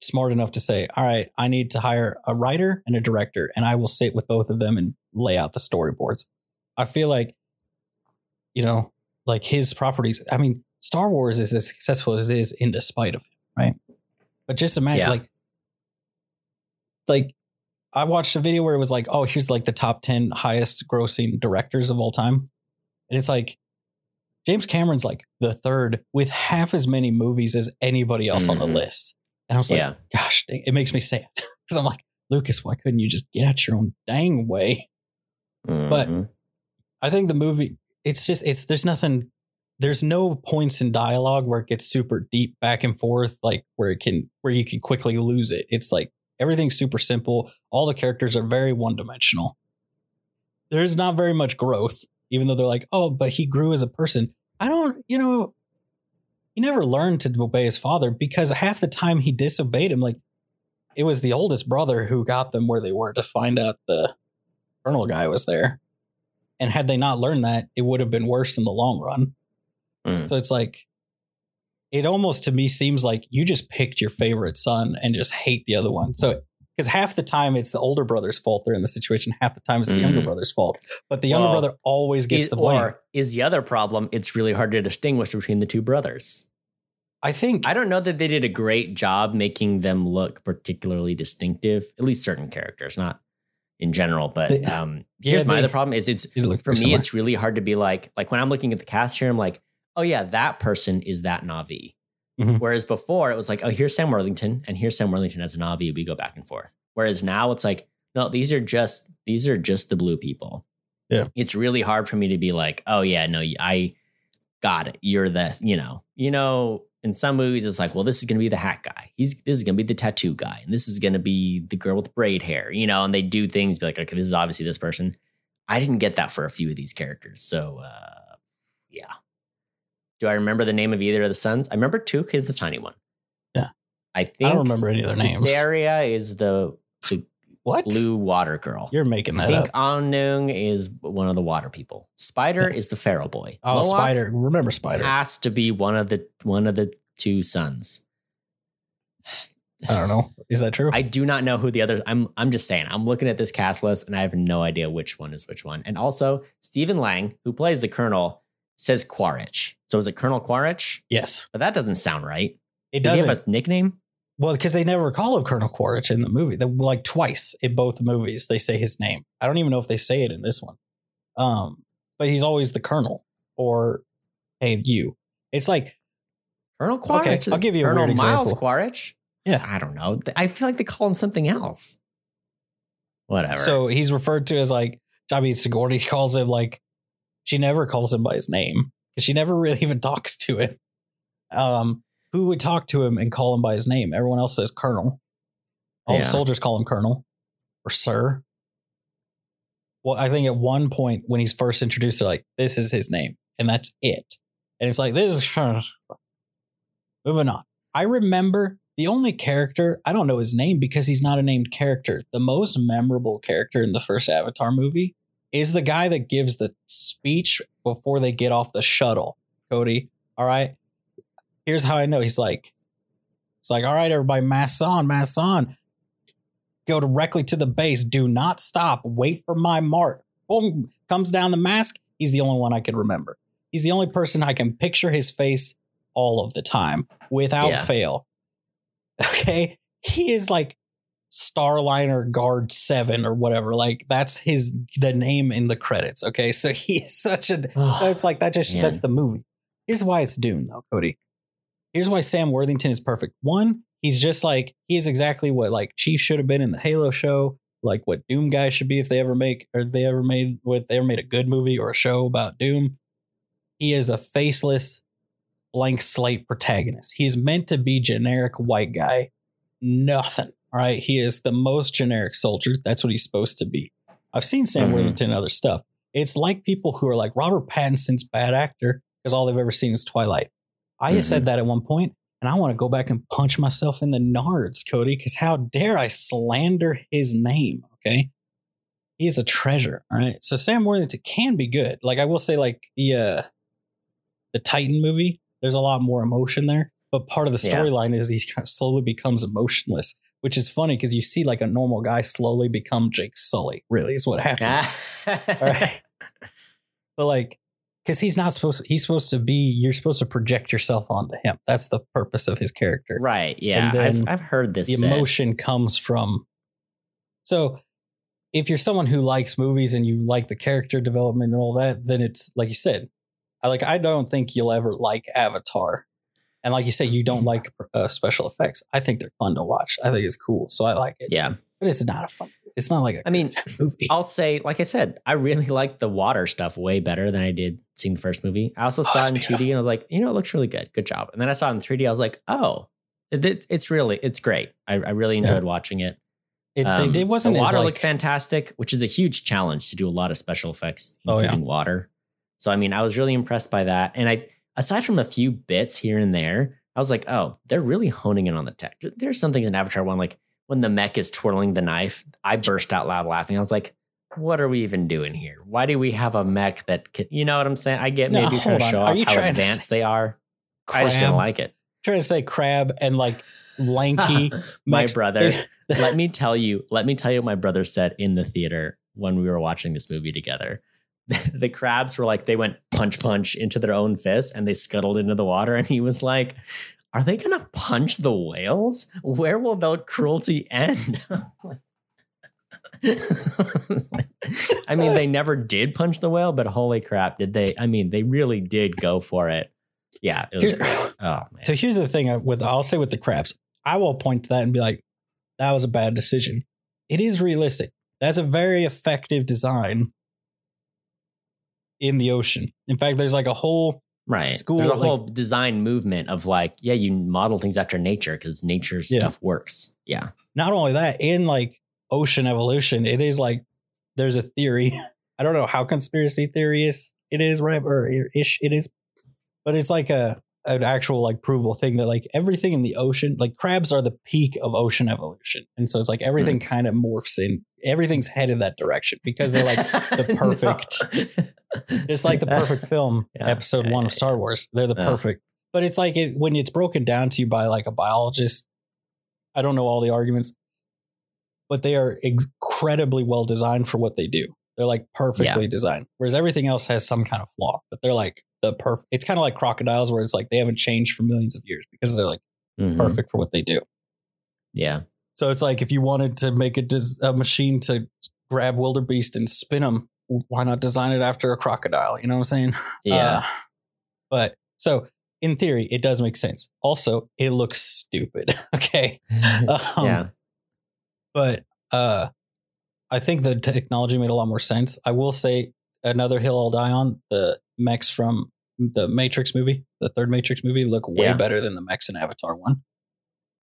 smart enough to say, all right, I need to hire a writer and a director, and I will sit with both of them and lay out the storyboards. I feel like, you know, like his properties, I mean, Star Wars is as successful as it is in despite of him, right? But just imagine, Yeah. like, like I watched a video where it was like, oh, here's like the top 10 highest grossing directors of all time. And it's like, James Cameron's like the third with half as many movies as anybody else on Mhm. the list. And I was like, yeah. gosh, dang, it makes me sad. <laughs> Because I'm like, Lucas, why couldn't you just get out your own dang way? but- Mhm. I think the movie, it's just, it's, there's nothing, there's no points in dialogue where it gets super deep back and forth, like where it can, where you can quickly lose it. It's like everything's super simple. All the characters are very one dimensional. There's not very much growth, even though they're like, oh, but he grew as a person. I don't, you know, he never learned to obey his father because half the time he disobeyed him. Like it was the oldest brother who got them where they were to find out the colonel guy was there. And had they not learned that, it would have been worse in the long run. Mm. So it's like, it almost to me seems like you just picked your favorite son and just hate the other one. So, because half the time it's the older brother's fault they're in the situation, half the time it's the younger Mhm. brother's fault. But the younger Well, brother always gets Is- the blame. Or is the other problem? It's really hard to distinguish between the two brothers. I think I don't know that they did a great job making them look particularly distinctive. At least certain characters, not in general. But They- um, <laughs> yeah, here's my they- other problem: is it's for me, similar. it's really hard to be like like when I'm looking at the cast here, I'm like, oh yeah, that person is that Na'vi. Mhm. Whereas before it was like, oh, here's Sam Worthington, and here's Sam Worthington as an Na'vi. We go back and forth. Whereas now it's like, no, these are just these are just the blue people. Yeah. it's really hard for me to be like, oh yeah, no, I got it. You're the, you know, you know. In some movies, it's like, well, this is going to be the hat guy. He's this is going to be the tattoo guy, and this is going to be the girl with braid hair. You know, and they do things be like, okay, this is obviously this person. I didn't get that for a few of these characters. So, uh, yeah. Do I remember the name of either of the sons? I remember Tuk is the tiny one. Yeah. I think I don't remember any other names. Tsireya is the what? blue water girl. You're making that I think up. Is one of the water people. Spider is the feral boy. Oh, Spider. Remember Spider? has to be one of the one of the two sons. I don't know. Is that true? I do not know who the others. I'm I'm just saying. I'm looking at this cast list and I have no idea which one is which one. And also, Stephen Lang, who plays the Colonel, says Quaritch. So is it Colonel Quaritch? yes. But that doesn't sound right. It he doesn't. have a nickname? Well, because they never call him Colonel Quaritch in the movie. They, like twice in both movies, they say his name. I don't even know if they say it in this one. Um, but he's always the Colonel or hey you. It's like Colonel Quaritch. I'll give you a Colonel weird Miles. Quaritch. Yeah. I don't know. I feel like they call him something else. Whatever. so he's referred to as like I mean Sigourney calls him like she never calls him by his name because she never really <laughs> even talks to him. Um, who would talk to him and call him by his name? Everyone else says Colonel. All Yeah. the soldiers call him Colonel or Sir. Well, I think at one point when he's first introduced, they're like, "This is his name," and that's it. And it's like this is moving on. I remember the only character I don't know his name because he's not a named character. The most memorable character in the first Avatar movie is the guy that gives the speech before they get off the shuttle. Cody, all right. Here's how I know. He's like, it's like, all right, everybody, masks on, masks on. Go directly to the base. Do not stop. Wait for my mark. Boom, comes down the mask. He's the only one I can remember. He's the only person I can picture his face all of the time without Yeah. fail. <laughs> Okay. He is like Starliner Guard 7 or whatever. Like that's his the name in the credits. Okay. So <laughs> he's such a <sighs> it's like that just Man. that's the movie. Here's why it's Dune though, Cody. Here's why Sam Worthington is perfect. One, he's just like he is exactly what like Chief should have been in the Halo show, like what Doom guys should be if they ever make or they ever made what they ever made a good movie or a show about Doom. He is a faceless blank slate protagonist. He is meant to be generic white guy. Nothing. All right. He is the most generic soldier. That's what he's supposed to be. I've seen Sam Mhm. Worthington and other stuff. It's like people who are like Robert Pattinson's bad actor because all they've ever seen is Twilight. I Mhm. said that at one point, and I want to go back and punch myself in the nards, Cody, because how dare I slander his name? Okay. He is a treasure. All right. So Sam Worthington can be good. Like I will say, like the uh the Titan movie, there's a lot more emotion there. But part of the Yeah. storyline is he kind of slowly becomes emotionless, which is funny because you see like a normal guy slowly become Jake Sully. Really, is what happens. Ah. <laughs> All right. But like, because he's not supposed to, he's supposed to be, you're supposed to project yourself onto him. That's the purpose of his character. right. Yeah. And then I've, I've heard this. The said. emotion comes from. So if you're someone who likes movies and you like the character development and all that, then it's like you said, I like, I don't think you'll ever like Avatar. And like you said, you Mm-hmm. don't like uh, special effects. I think they're fun to watch. I think it's cool. So I like it. Yeah. But it's not a fun, it's not like a I mean, movie. I'll say, like I said, I really liked the water stuff way better than I did seeing the first movie. I also saw it in 2D and I was like, you know, it looks really good. Good job. And then I saw it in 3D. I was like, oh, it, it- it's really, it's great. I, I really Yeah. enjoyed watching it. It, Um, it wasn't the water like, looked fantastic, which is a huge challenge to do a lot of special effects, Oh, yeah. including water. So I mean, I was really impressed by that. And I, aside from a few bits here and there, I was like, oh, they're really honing in on the tech. There's some things in Avatar one, like when the mech is twirling the knife, I burst out loud laughing. I was like, what are we even doing here? Why do we have a mech that can, you know what I'm saying? I get No, maybe trying to show off how advanced they are. I just crab, didn't like it. trying to say crab and like lanky. <laughs> my brother <laughs> let me tell you let me tell you what my brother said in the theater when we were watching this movie together <laughs> the crabs were like they went punch punch into their own fist and they scuttled into the water and he was like are they gonna punch the whales where will their cruelty end <laughs> I mean, they never did punch the whale, but holy crap, did they? I mean, they really did go for it. Yeah, it was Here- Oh man. So here's the thing I- with I'll say with the crabs, I will point to that and be like, that was a bad decision. It is realistic. That's a very effective design in the ocean. In fact, there's like a whole Right. school, There's a like- whole design movement of like, yeah, you model things after nature because nature Yeah. stuff works. Yeah. not only that, in like ocean evolution, it is like there's a theory. <laughs> I don't know how conspiracy theory is it is, right? Or ish it is. But it's like a an actual like provable thing that like everything in the ocean, like crabs are the peak of ocean evolution. And so it's like everything kind of morphs in everything's headed that direction because they're like <laughs> the perfect- It's like the <laughs> perfect film, Yeah. episode Yeah, one yeah, of Star Wars. They're the perfect. But it's like it, when it's broken down to you by like a biologist. I don't know all the arguments, but they are incredibly well designed for what they do. They're like perfectly designed. Whereas everything else has some kind of flaw, but they're like the perfect. It's kind of like crocodiles, where it's like they haven't changed for millions of years because they're like Mhm. perfect for what they do. Yeah. So it's like if you wanted to make a, des- a machine to grab wildebeest and spin them, why not design it after a crocodile? You know what I'm saying? Yeah. Uh, but so in theory, it does make sense. Also, it looks stupid. <laughs> okay. <laughs> Um, yeah. But uh, I think the technology made a lot more sense. I will say another hill I'll die on the mechs from the Matrix movie, the third Matrix movie, look way Yeah. better than the mechs in Avatar 1.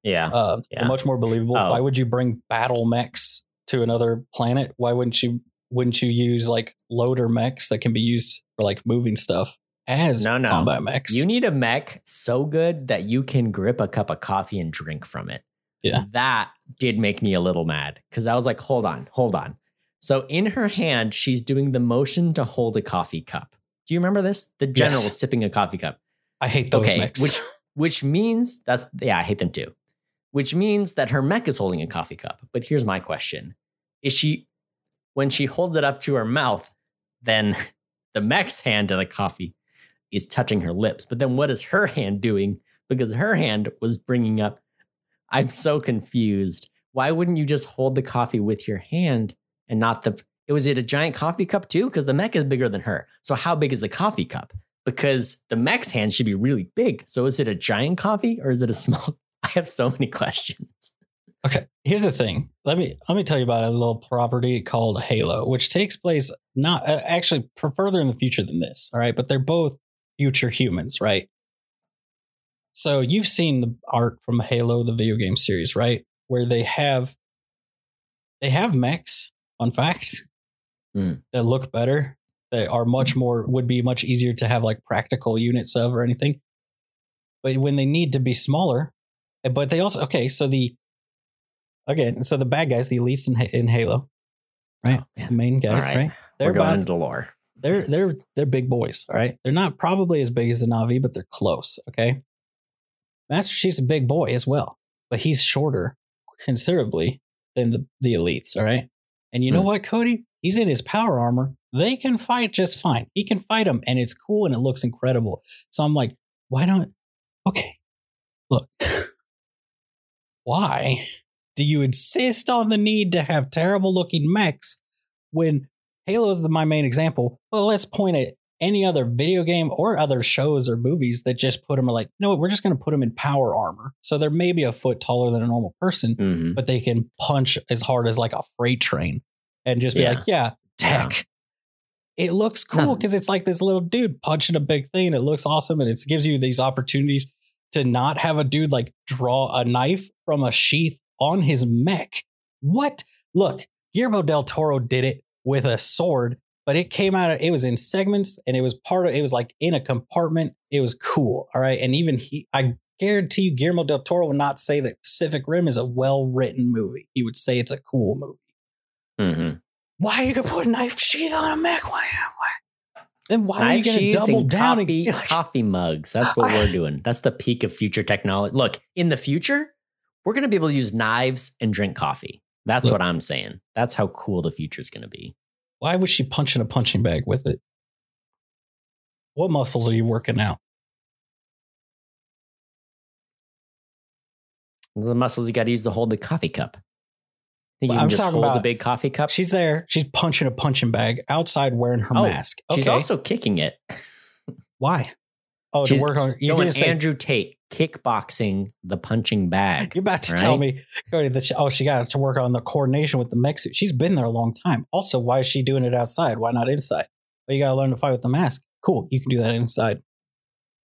Yeah. Uh, Yeah. Much more believable. Oh. Why would you bring battle mechs to another planet? Why wouldn't you? Wouldn't you use like loader mechs that can be used for like moving stuff as No, no. combat mechs? You need a mech so good that you can grip a cup of coffee and drink from it. Yeah. That did make me a little mad because I was like, hold on, hold on. So in her hand, she's doing the motion to hold a coffee cup. Do you remember this? The general Yes. sipping a coffee cup. I hate those okay, mechs. which <laughs> which means that's yeah, I hate them too. Which means that her mech is holding a coffee cup. But here's my question: Is she when she holds it up to her mouth, then <laughs> the mech's hand to the coffee is touching her lips. But then what is her hand doing? Because her hand was bringing up. I'm so confused. Why wouldn't you just hold the coffee with your hand and not the? It was it a giant coffee cup too? Because the mech is bigger than her. So how big is the coffee cup? because the mech's hand should be really big. So is it a giant coffee or is it a small? <laughs> I have so many questions. Okay, here's the thing. Let me let me tell you about a little property called Halo, which takes place not uh, actually further in the future than this. All right, but they're both future humans, right? So you've seen the art from Halo, the video game series, right? Where they have they have mechs. Fun fact Hmm. that look better. That are much more would be much easier to have like practical units of or anything. But when they need to be smaller, but they also okay. So the again, so the bad guys, the elites in, in Halo, right? Oh, the main guys, right. right? They're We're going about into lore. they're they're they're big boys, all right? They're not probably as big as the Na'vi, but they're close, okay? Master Chief's a big boy as well, but he's shorter considerably than the, the elites, all right? And you know Hmm. what, Cody? He's in his power armor. They can fight just fine. He can fight them, and it's cool and it looks incredible. So I'm like, why don't okay, look. <laughs> why do you insist on the need to have terrible looking mechs when Halo is my main example? Well, let's point at any other video game or other shows or movies that just put them like, you know what, we're just going to put them in power armor. So they're maybe a foot taller than a normal person, Mhm. but they can punch as hard as like a freight train and just be Yeah. like, yeah, tech. It looks cool because it's like this little dude punching a big thing. It looks awesome and it gives you these opportunities to not have a dude like draw a knife from a sheath on his mech. What? Look, Guillermo del Toro did it with a sword, but it came out, of, it was in segments and it was part of, it was like in a compartment. It was cool. All right. And even he, I guarantee you, Guillermo del Toro would not say that Pacific Rim is a well written movie. He would say it's a cool movie. Mhm. Why are you gonna put a knife sheath on a Mac? Why? why? Then why are you gonna double and down coffee, and <laughs> coffee mugs. That's what we're doing. That's the peak of future technology. Look, in the future, we're going to be able to use knives and drink coffee. That's Look. what I'm saying. That's how cool the future is going to be. Why was she punching a punching bag with it? What muscles are you working out? Those are the muscles you got to use to hold the coffee cup. Think you I'm just talking hold a big coffee cup? She's there. She's punching a punching bag outside wearing her Oh, mask. Okay. She's also kicking it. why? Oh, She's to work on you Going say Andrew Tate kickboxing the punching bag. You're about to tell me, Cody, that she, oh, she got to work on the coordination with the suit. She's been there a long time. Also, why is she doing it outside? Why not inside? Well, you got to learn to fight with the mask. Cool. You can do that inside.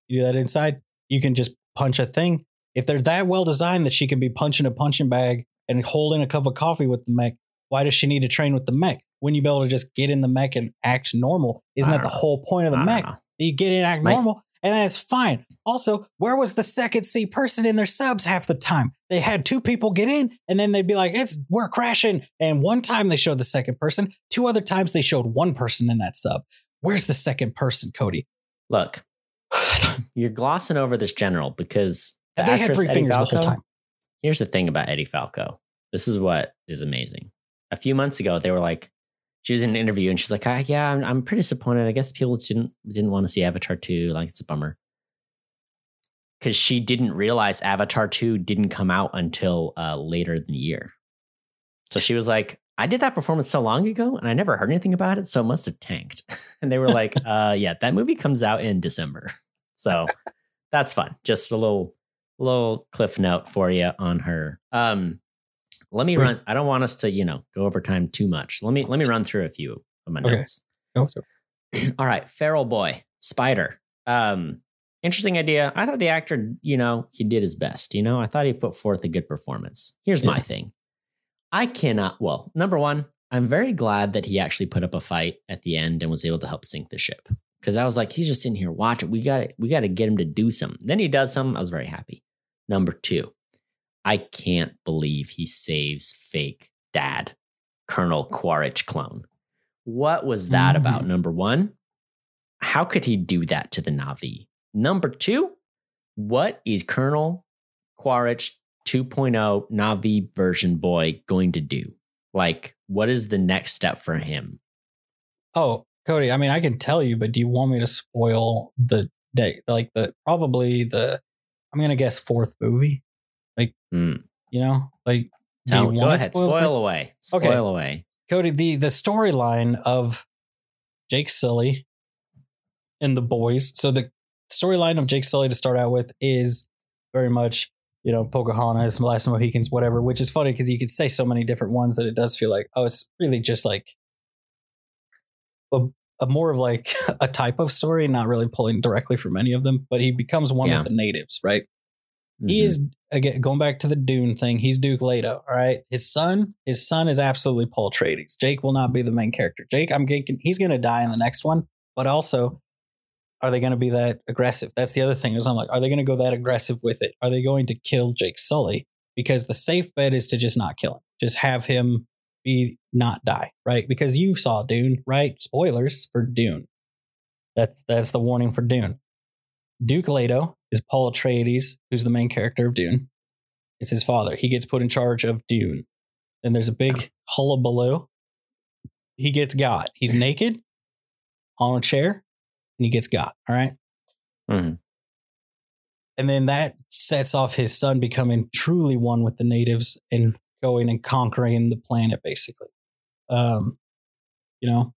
You do that inside. You can just punch a thing. If they're that well designed that she can be punching a punching bag and holding a cup of coffee with the mech, why does she need to train with the mech? Wouldn't you be able to just get in the mech and act normal? Isn't that the know. whole point of the mech? know. that you get in act normal and then it's fine. Also, where was the second C person in their subs half the time? They had two people get in and then they'd be like, it's we're crashing. And one time they showed the second person, two other times they showed one person in that sub. Where's the second person, Cody? Look, <sighs> you're glossing over this general because the they had three Eddie fingers the whole time. Here's the thing about Edie Falco. This is what is amazing. A few months ago, they were like, she was in an interview and she's like, ah, "Yeah, I'm, I'm pretty disappointed. I guess people didn't didn't want to see Avatar two. Like, it's a bummer." Because she didn't realize Avatar two didn't come out until uh, later in the year. So she was like, "I did that performance so long ago, and I never heard anything about it, so it must have tanked." <laughs> and they were like, <laughs> uh, "Yeah, that movie comes out in December." So that's fun. Just a little little cliff note for you on her. Um, let me run. I don't want us to, you know, go over time too much. Let me let me run through a few of my Okay. notes. Oh, <clears throat> All right, Feral Boy, Spider. Um, interesting idea. I thought the actor, you know, he did his best. You know, I thought he put forth a good performance. Here's my thing. I cannot. Well, number one, I'm very glad that he actually put up a fight at the end and was able to help sink the ship. Because I was like, he's just sitting here watching. We got it. we got to get him to do something. Then he does something. I was very happy. Number two, I can't believe he saves fake dad, Colonel Quaritch clone. What was that about? Mhm. Number one, how could he do that to the Na'vi? Number two, what is Colonel Quaritch 2.0 Na'vi version boy going to do? Like, what is the next step for him? Oh, Cody, I mean, I can tell you, but do you want me to spoil the day? Like the probably the I'm gonna guess fourth movie. Hmm. You know, like do you go want ahead, spoiled spoil away. Spoil Okay. away. Cody, the the storyline of Jake Sully and the boys. So the storyline of Jake Sully to start out with is very much, you know, Pocahontas, Last Mohicans, whatever, which is funny because you could say so many different ones that it does feel like, oh, it's really just like a, a more of like <laughs> a type of story, not really pulling directly from any of them, but he becomes one Yeah. with the natives, right? He Mhm. is again going back to the Dune thing. He's Duke Leto. All right, his son, his son is absolutely Paul Atreides. Jake will not be the main character. Jake, I'm thinking he's going to die in the next one. But also, are they going to be that aggressive? That's the other thing. Is I'm like, are they going to go that aggressive with it? Are they going to kill Jake Sully? Because the safe bet is to just not kill him. Just have him be not die, right? Because you saw Dune, right? Spoilers for Dune. That's that's the warning for Dune. Duke Leto is Paul Atreides, who's the main character of Dune. It's his father. He gets put in charge of Dune. Then there's a big hullabaloo. He gets got. He's naked on a chair and he gets got. All right. Mhm. And then that sets off his son becoming truly one with the natives and going and conquering the planet, basically. Um, you know,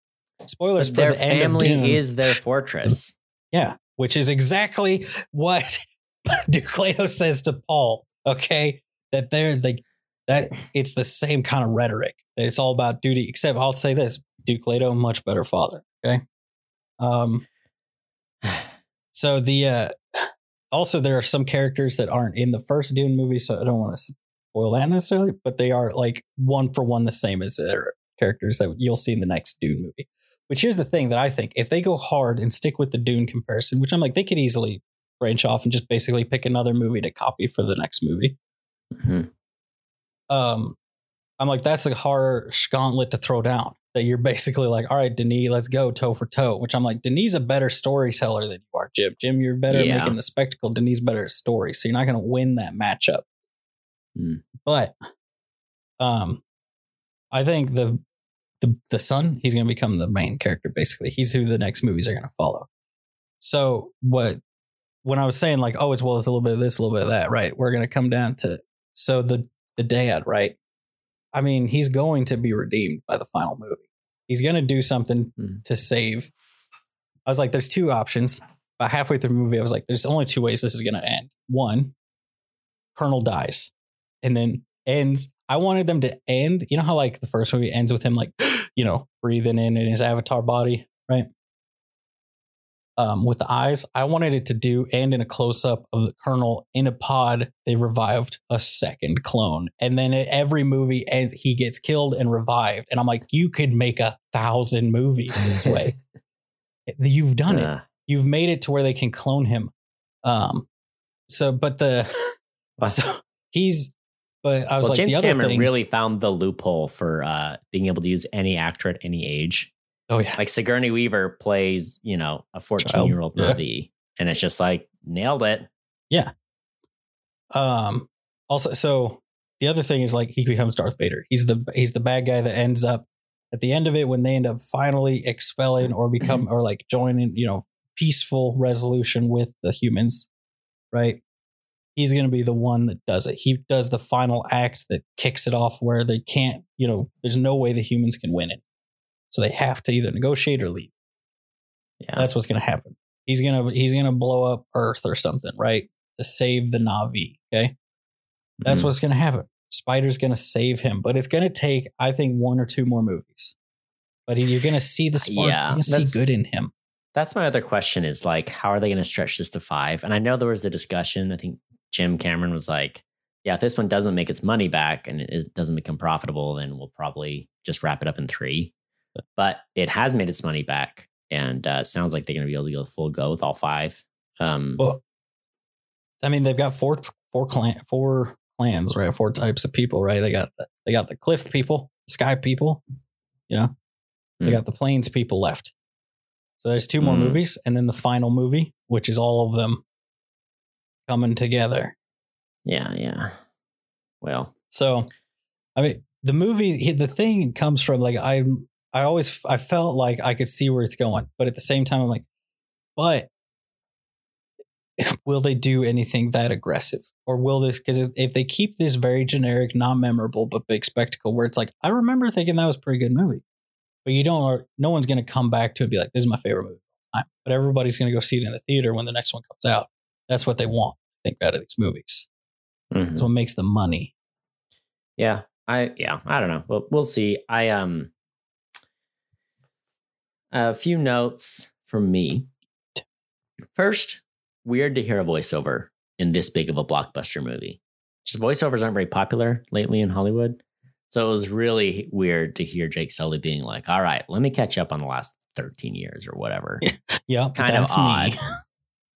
spoilers But for their the end of family is their fortress. <laughs> Yeah, which is exactly what <laughs> Duke Leto says to Paul. Okay, that they're like that. It's the same kind of rhetoric. That it's all about duty. Except I'll say this: Duke Leto, much better father. Okay. Um. <sighs> So the uh, <sighs> also there are some characters that aren't in the first Dune movie, so I don't want to spoil that necessarily, but they are like one for one the same as their characters that you'll see in the next Dune movie. Which here's the thing that I think if they go hard and stick with the Dune comparison, which I'm like they could easily branch off and just basically pick another movie to copy for the next movie. Mhm. Um, I'm like that's a harsh gauntlet to throw down. That you're <laughs> basically like, all right, Denis, let's go toe for toe. Which I'm like, Denis a better storyteller than you are, Jim. Jim, you're better Yeah. at making the spectacle. Denis better at story, so you're not going to win that matchup. Hmm. But, um, I think the the the son he's going to become the main character. Basically, he's who the next movies are going to follow. So what? When I was saying like, oh, it's well, it's a little bit of this, a little bit of that, right? We're going to come down to so the the dad, right? I mean, he's going to be redeemed by the final movie. He's going to do something Mhm. to save. I was like, there's two options. About halfway through the movie, I was like, there's only two ways this is going to end. One, Colonel dies and then ends. I wanted them to end. You know how like the first movie ends with him like, <gasps> you know, breathing in in his avatar body, right? Um, with the eyes, I wanted it to do end in a close up of the Colonel in a pod. They revived a second clone, and then it, every movie ends. He gets killed and revived, and I'm like, you could make a thousand movies this <laughs> way. You've done it Uh, you've made it to where they can clone him. Um, so, but the <laughs> so he's, but I was well, like, James the other Cameron thing, really found the loophole for uh, being able to use any actor at any age. oh yeah, Like Sigourney Weaver plays, you know, a 14 year old yeah. movie, and it's just like nailed it. Yeah. Um, also, so the other thing is like he becomes Darth Vader. He's the he's the bad guy that ends up at the end of it when they end up finally expelling or become <clears throat> or like joining, you know, peaceful resolution with the humans, right? He's going to be the one that does it. He does the final act that kicks it off where they can't, you know, there's no way the humans can win it. So they have to either negotiate or leave. Yeah. That's what's going to happen. He's going to he's going to blow up Earth or something, right? To save the Na'vi, okay? That's Mhm. what's going to happen. Spider's going to save him, but it's going to take, I think, one or two more movies. But you're going to see the spark. Yeah, you're see good in him. That's my other question is like, how are they going to stretch this to five? And I know there was the discussion. I think Jim Cameron was like, yeah, if this one doesn't make its money back and it doesn't become profitable, then we'll probably just wrap it up in three. <laughs> But it has made its money back. And uh, sounds like they're going to be able to go full go with all five. Um, Well, I mean, they've got four four clan four clans, right? Four types of people, right? They got the, they got the cliff people, sky people, you know. They Hmm. got the plains people left. So there's two more Hmm. movies, and then the final movie, which is all of them coming together. yeah, yeah. Well, So, I mean, the movie, the thing comes from like I, I always, I felt like I could see where it's going, but at the same time, I'm like, but <laughs> will they do anything that aggressive, or will this? Because if, if they keep this very generic, not memorable but big spectacle, where it's like I remember thinking that was a pretty good movie, but you don't, or no one's going to come back to it and be like, this is my favorite movie. of all time. But everybody's going to go see it in the theater when the next one comes out. That's what they want. I think out of these movies. mhm. That's what makes the money. Yeah, I yeah, I don't know. Well, we'll see. I um a few notes from me. First, weird to hear a voiceover in this big of a blockbuster movie. Just voiceovers aren't very popular lately in Hollywood. So it was really weird to hear Jake Sully being like, "All right, let me catch up on the last 13 years or whatever." <laughs> Yeah, Kind of odd. <laughs>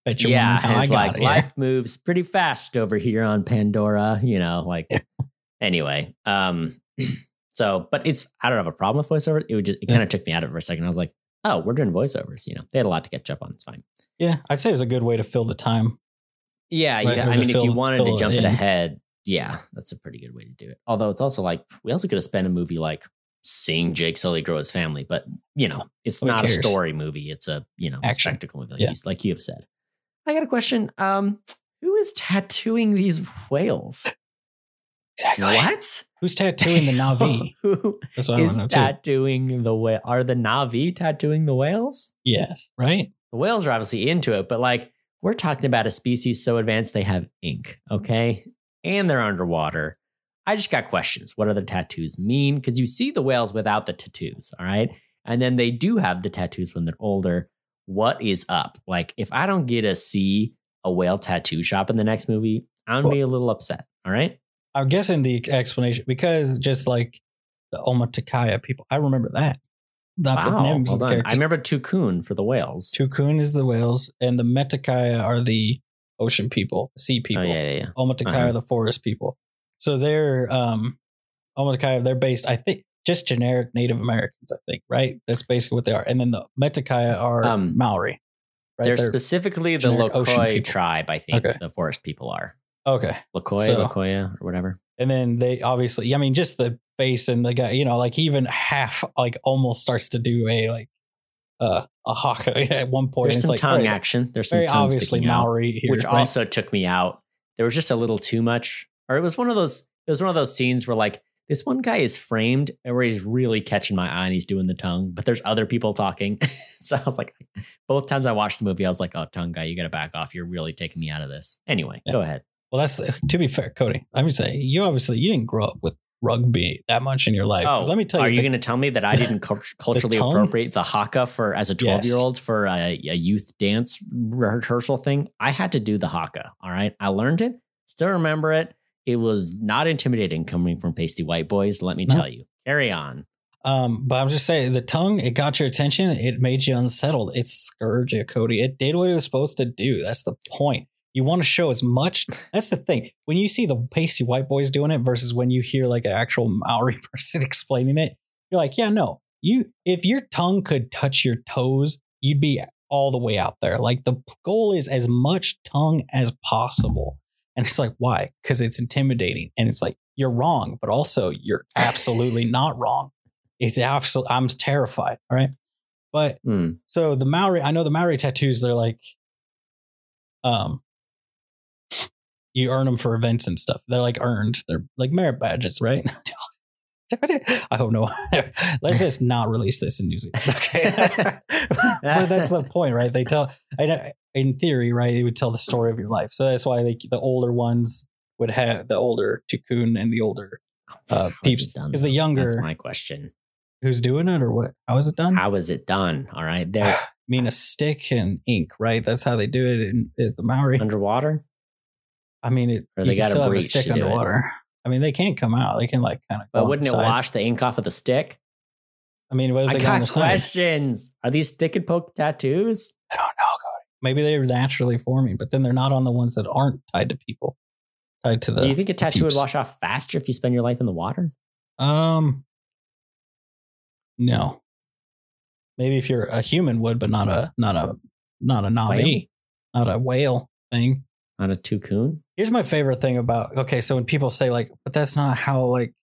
You yeah, wondering how I it's like here. life moves pretty fast over here on Pandora, you know, like <laughs> anyway. Um <clears throat> so but it's I don't have a problem with voiceover. It would just it kind of took me out of it for a second. I was like, oh, we're doing voiceovers, you know. They had a lot to catch up on. It's fine. Yeah, I'd say it was a good way to fill the time. Yeah, Right, yeah. I mean, if you wanted to jump it in. ahead, yeah, that's a pretty good way to do it. Although it's also like we also could have spent a movie like seeing Jake Sully grow his family, but you know, it's Who not a story movie. It's a you know Action. spectacle movie, like, Yeah. you, like you have said. I got a question. Um, who is tattooing these whales? Exactly. What? Who's tattooing the Na'vi? <laughs> who That's what I want is too. tattooing the whale? Are the Na'vi tattooing the whales? yes, right. The whales are obviously into it, but like we're talking about a species so advanced they have ink, okay? And they're underwater. I just got questions. What do the tattoos mean? Because you see the whales without the tattoos, all right? And then they do have the tattoos when they're older. What is up? Like, if I don't get to see a whale tattoo shop in the next movie, I'm gonna be a little upset. All right. I'm guessing the explanation because just like the Omaticaya people, I remember that. The Wow. names of the. I remember tulkun for the whales. tulkun is the whales, and the Metakaya are the ocean people, sea people. Oh, yeah, yeah, yeah. Omaticaya Uh-huh. are the forest people. So they're um Omaticaya, they're based, I think, just generic Native Americans, I think, right? That's basically what they are. And then the Metakaya are Um, Maori. Right? They're, specifically the Lokoi tribe, I think Okay. the forest people are. okay. Lokoi, So- Lokoya, or whatever. And then they obviously, I mean, just the face and the guy, you know, like even half, like almost starts to do a like uh, a hawk <laughs> at one point. There's some like tongue action. There's some very tongue obviously out, Maori here, which right? also took me out. There was just a little too much, or it was one of those. It was one of those scenes where like this one guy is framed where he's really catching my eye and he's doing the tongue, but there's other people talking. <laughs> so I was like, both times I watched the movie, I was like, oh, tongue guy, you got to back off. You're really taking me out of this. Anyway, Yeah. go ahead. Well, that's the, to be fair, Cody. I would say you obviously you didn't grow up with rugby that much in your life. Oh, let me tell you, are you, going to tell me that I <laughs> didn't culturally tongue? appropriate the haka for as a 12 year old for a, a youth dance rehearsal thing? I had to do the haka. All right. I learned it, still remember it. It was not intimidating coming from pasty white boys. Let me No. tell you. Carry on. Um, but I'm just saying the tongue, it got your attention, it made you unsettled. It scourged you, Cody. It did what it was supposed to do. That's the point. You want to show as much. <laughs> That's the thing. When you see the pasty white boys doing it versus when you hear like an actual Maori <laughs> person explaining it, you're like, yeah, no. You if your tongue could touch your toes, you'd be all the way out there. Like the goal is as much tongue as possible. And it's like, why? Because it's intimidating. And it's like, you're wrong, but also you're absolutely <laughs> not wrong. It's absolute. I'm terrified. All right. But Hmm. so the Maori, I know the Maori tattoos, they're like, um, you earn them for events and stuff. They're like earned. They're like merit badges, right? <laughs> <laughs> I hope no. <laughs> Let's just not release this in New Zealand. <laughs> Okay. but that's the point, right? They tell, I know, in theory, right? They would tell the story of your life. So that's why they, the older ones would have the older tulkun and the older uh, peeps. Because the younger, That's my question. who's doing it or what? How is it done? How is it done? All right. They're <sighs> I mean, a stick and ink, right? That's how they do it in, in the Maori. underwater. I mean, it, Or they still have a stick underwater. I mean, they can't come out. They can like kind of. But wouldn't it wash the ink off of the stick? I mean, what if I they go on got their side? questions. Are these stick and poke tattoos? I don't know. Cody. Maybe they're naturally forming, but then they're not on the ones that aren't tied to people. Tied to the. Do you think a tattoo would wash off faster if you spend your life in the water? Um. No. Maybe if you're a human would, but not a not a not a Na'vi, not a whale thing. On a toucan? Here's my favorite thing about okay, so when people say like, but that's not how like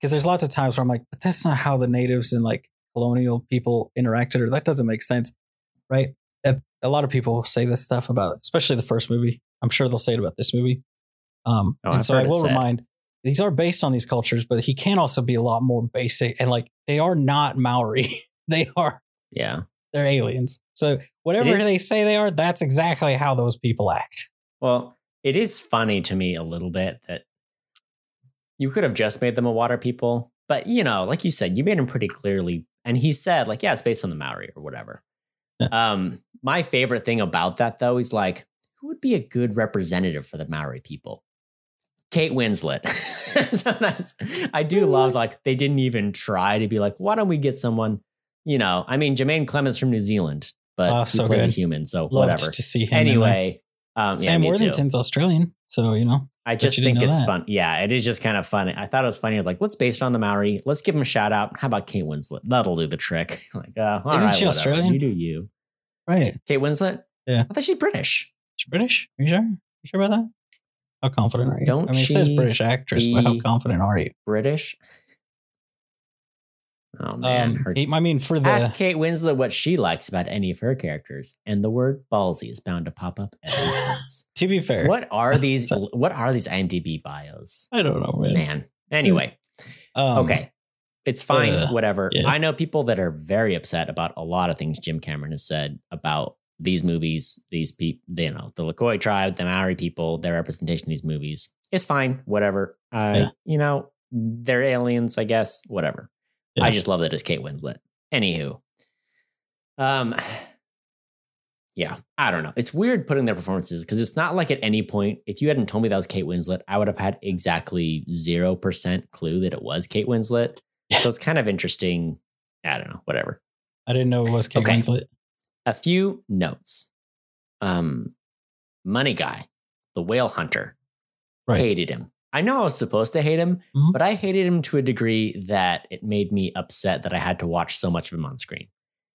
because there's lots of times where I'm like, but that's not how the natives and like colonial people interacted, or that doesn't make sense, right? That a lot of people say this stuff about, especially the first movie. I'm sure they'll say it about this movie. Um, Oh, and I've so I will remind these are based on these cultures, but he can also be a lot more basic and like they are not Maori. <laughs> they are Yeah. they're aliens. So whatever they say they are, that's exactly how those people act. Well, it is funny to me a little bit that you could have just made them a water people, but you know, like you said, you made them pretty clearly. And he said, like, yeah, it's based on the Maori or whatever. Um, my favorite thing about that though is like, who would be a good representative for the Maori people? Kate Winslet. <laughs> so that's I do love like they didn't even try to be like, why don't we get someone, you know, I mean Jermaine Clemens from New Zealand, but Oh, he so plays a human, so Loved whatever. to see him. Anyway, um, yeah, Sam too. Worthington's Australian, so you know. I just think it's that. fun. Yeah, it is just kind of funny. I thought it was funny. Like, let's base it on the Maori. Let's give him a shout out. How about Kate Winslet? That'll do the trick. <laughs> like, uh, Isn't right, she whatever. Australian? You do you. Right. Kate Winslet? Yeah. I thought she's British. She's British? Are you sure? You sure about that? How confident are you? Don't I mean, it says British actress, but how confident are you? British? Oh, man. Um, Her- I mean, for the Ask Kate Winslet what she likes about any of her characters, and the word ballsy is bound to pop up at least <laughs> once. to be fair, What are <laughs> these? What are these IMDb bios? I don't know, man. Man. Anyway, Um, okay. It's fine, uh, whatever. yeah. I know people that are very upset about a lot of things Jim Cameron has said about these movies, these people, you know, the Lakoi tribe, the Maori people, their representation in these movies. It's fine, whatever. Uh, Yeah. You know, they're aliens, I guess, whatever. Yeah. I just love that it's Kate Winslet. Anywho, um, <sighs> yeah, I don't know. It's weird putting their performances because it's not like at any point, if you hadn't told me that was Kate Winslet, I would have had exactly 0% clue that it was Kate Winslet. So it's kind of interesting. I don't know, whatever. I didn't know it was Kate Okay. Winslet. A few notes. Um, Money Guy, the whale hunter, Right. hated him. I know I was supposed to hate him, Mhm. but I hated him to a degree that it made me upset that I had to watch so much of him on screen.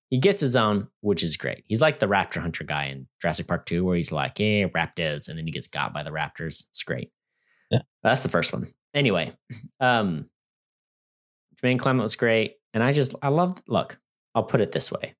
He gets his own, which is great. He's like the raptor hunter guy in Jurassic Park 2, where he's like, hey, raptors, and then he gets got by the raptors. It's great. Yeah. That's the first one. Anyway, um, Jermaine Clement was great. And I just, I loved, look, I'll put it this way.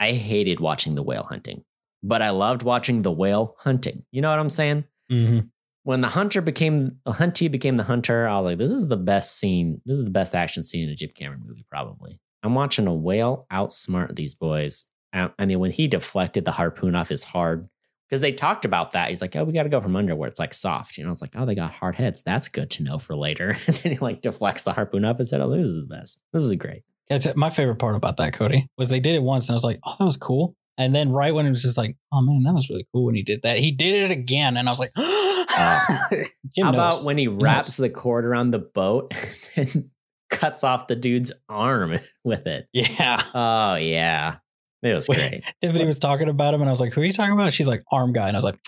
I hated watching the whale hunting, but I loved watching the whale hunting. You know what I'm saying? Mhm. When the hunter became the Hunty became the hunter, I was like, this is the best scene. This is the best action scene in a Jim Cameron movie, probably. I'm watching a whale outsmart these boys. I mean, when he deflected the harpoon off his hard, because they talked about that. He's like, oh, we got to go from under where it's like soft. You know, I was like, oh, they got hard heads. That's good to know for later. <laughs> and then he like deflects the harpoon up and said, oh, this is the best. This is great. It's my favorite part about that, Cody, was they did it once and I was like, oh, that was cool. And then right when it was just like, oh man, that was really cool when he did that. He did it again, and I was like, <gasps> oh, How about knows. when he wraps the cord around the boat <laughs> and cuts off the dude's arm <laughs> with it? Yeah. Oh, yeah. It was Wait. great. Tiffany was talking about him, and I was like, who are you talking about? She's like, arm guy. And I was like,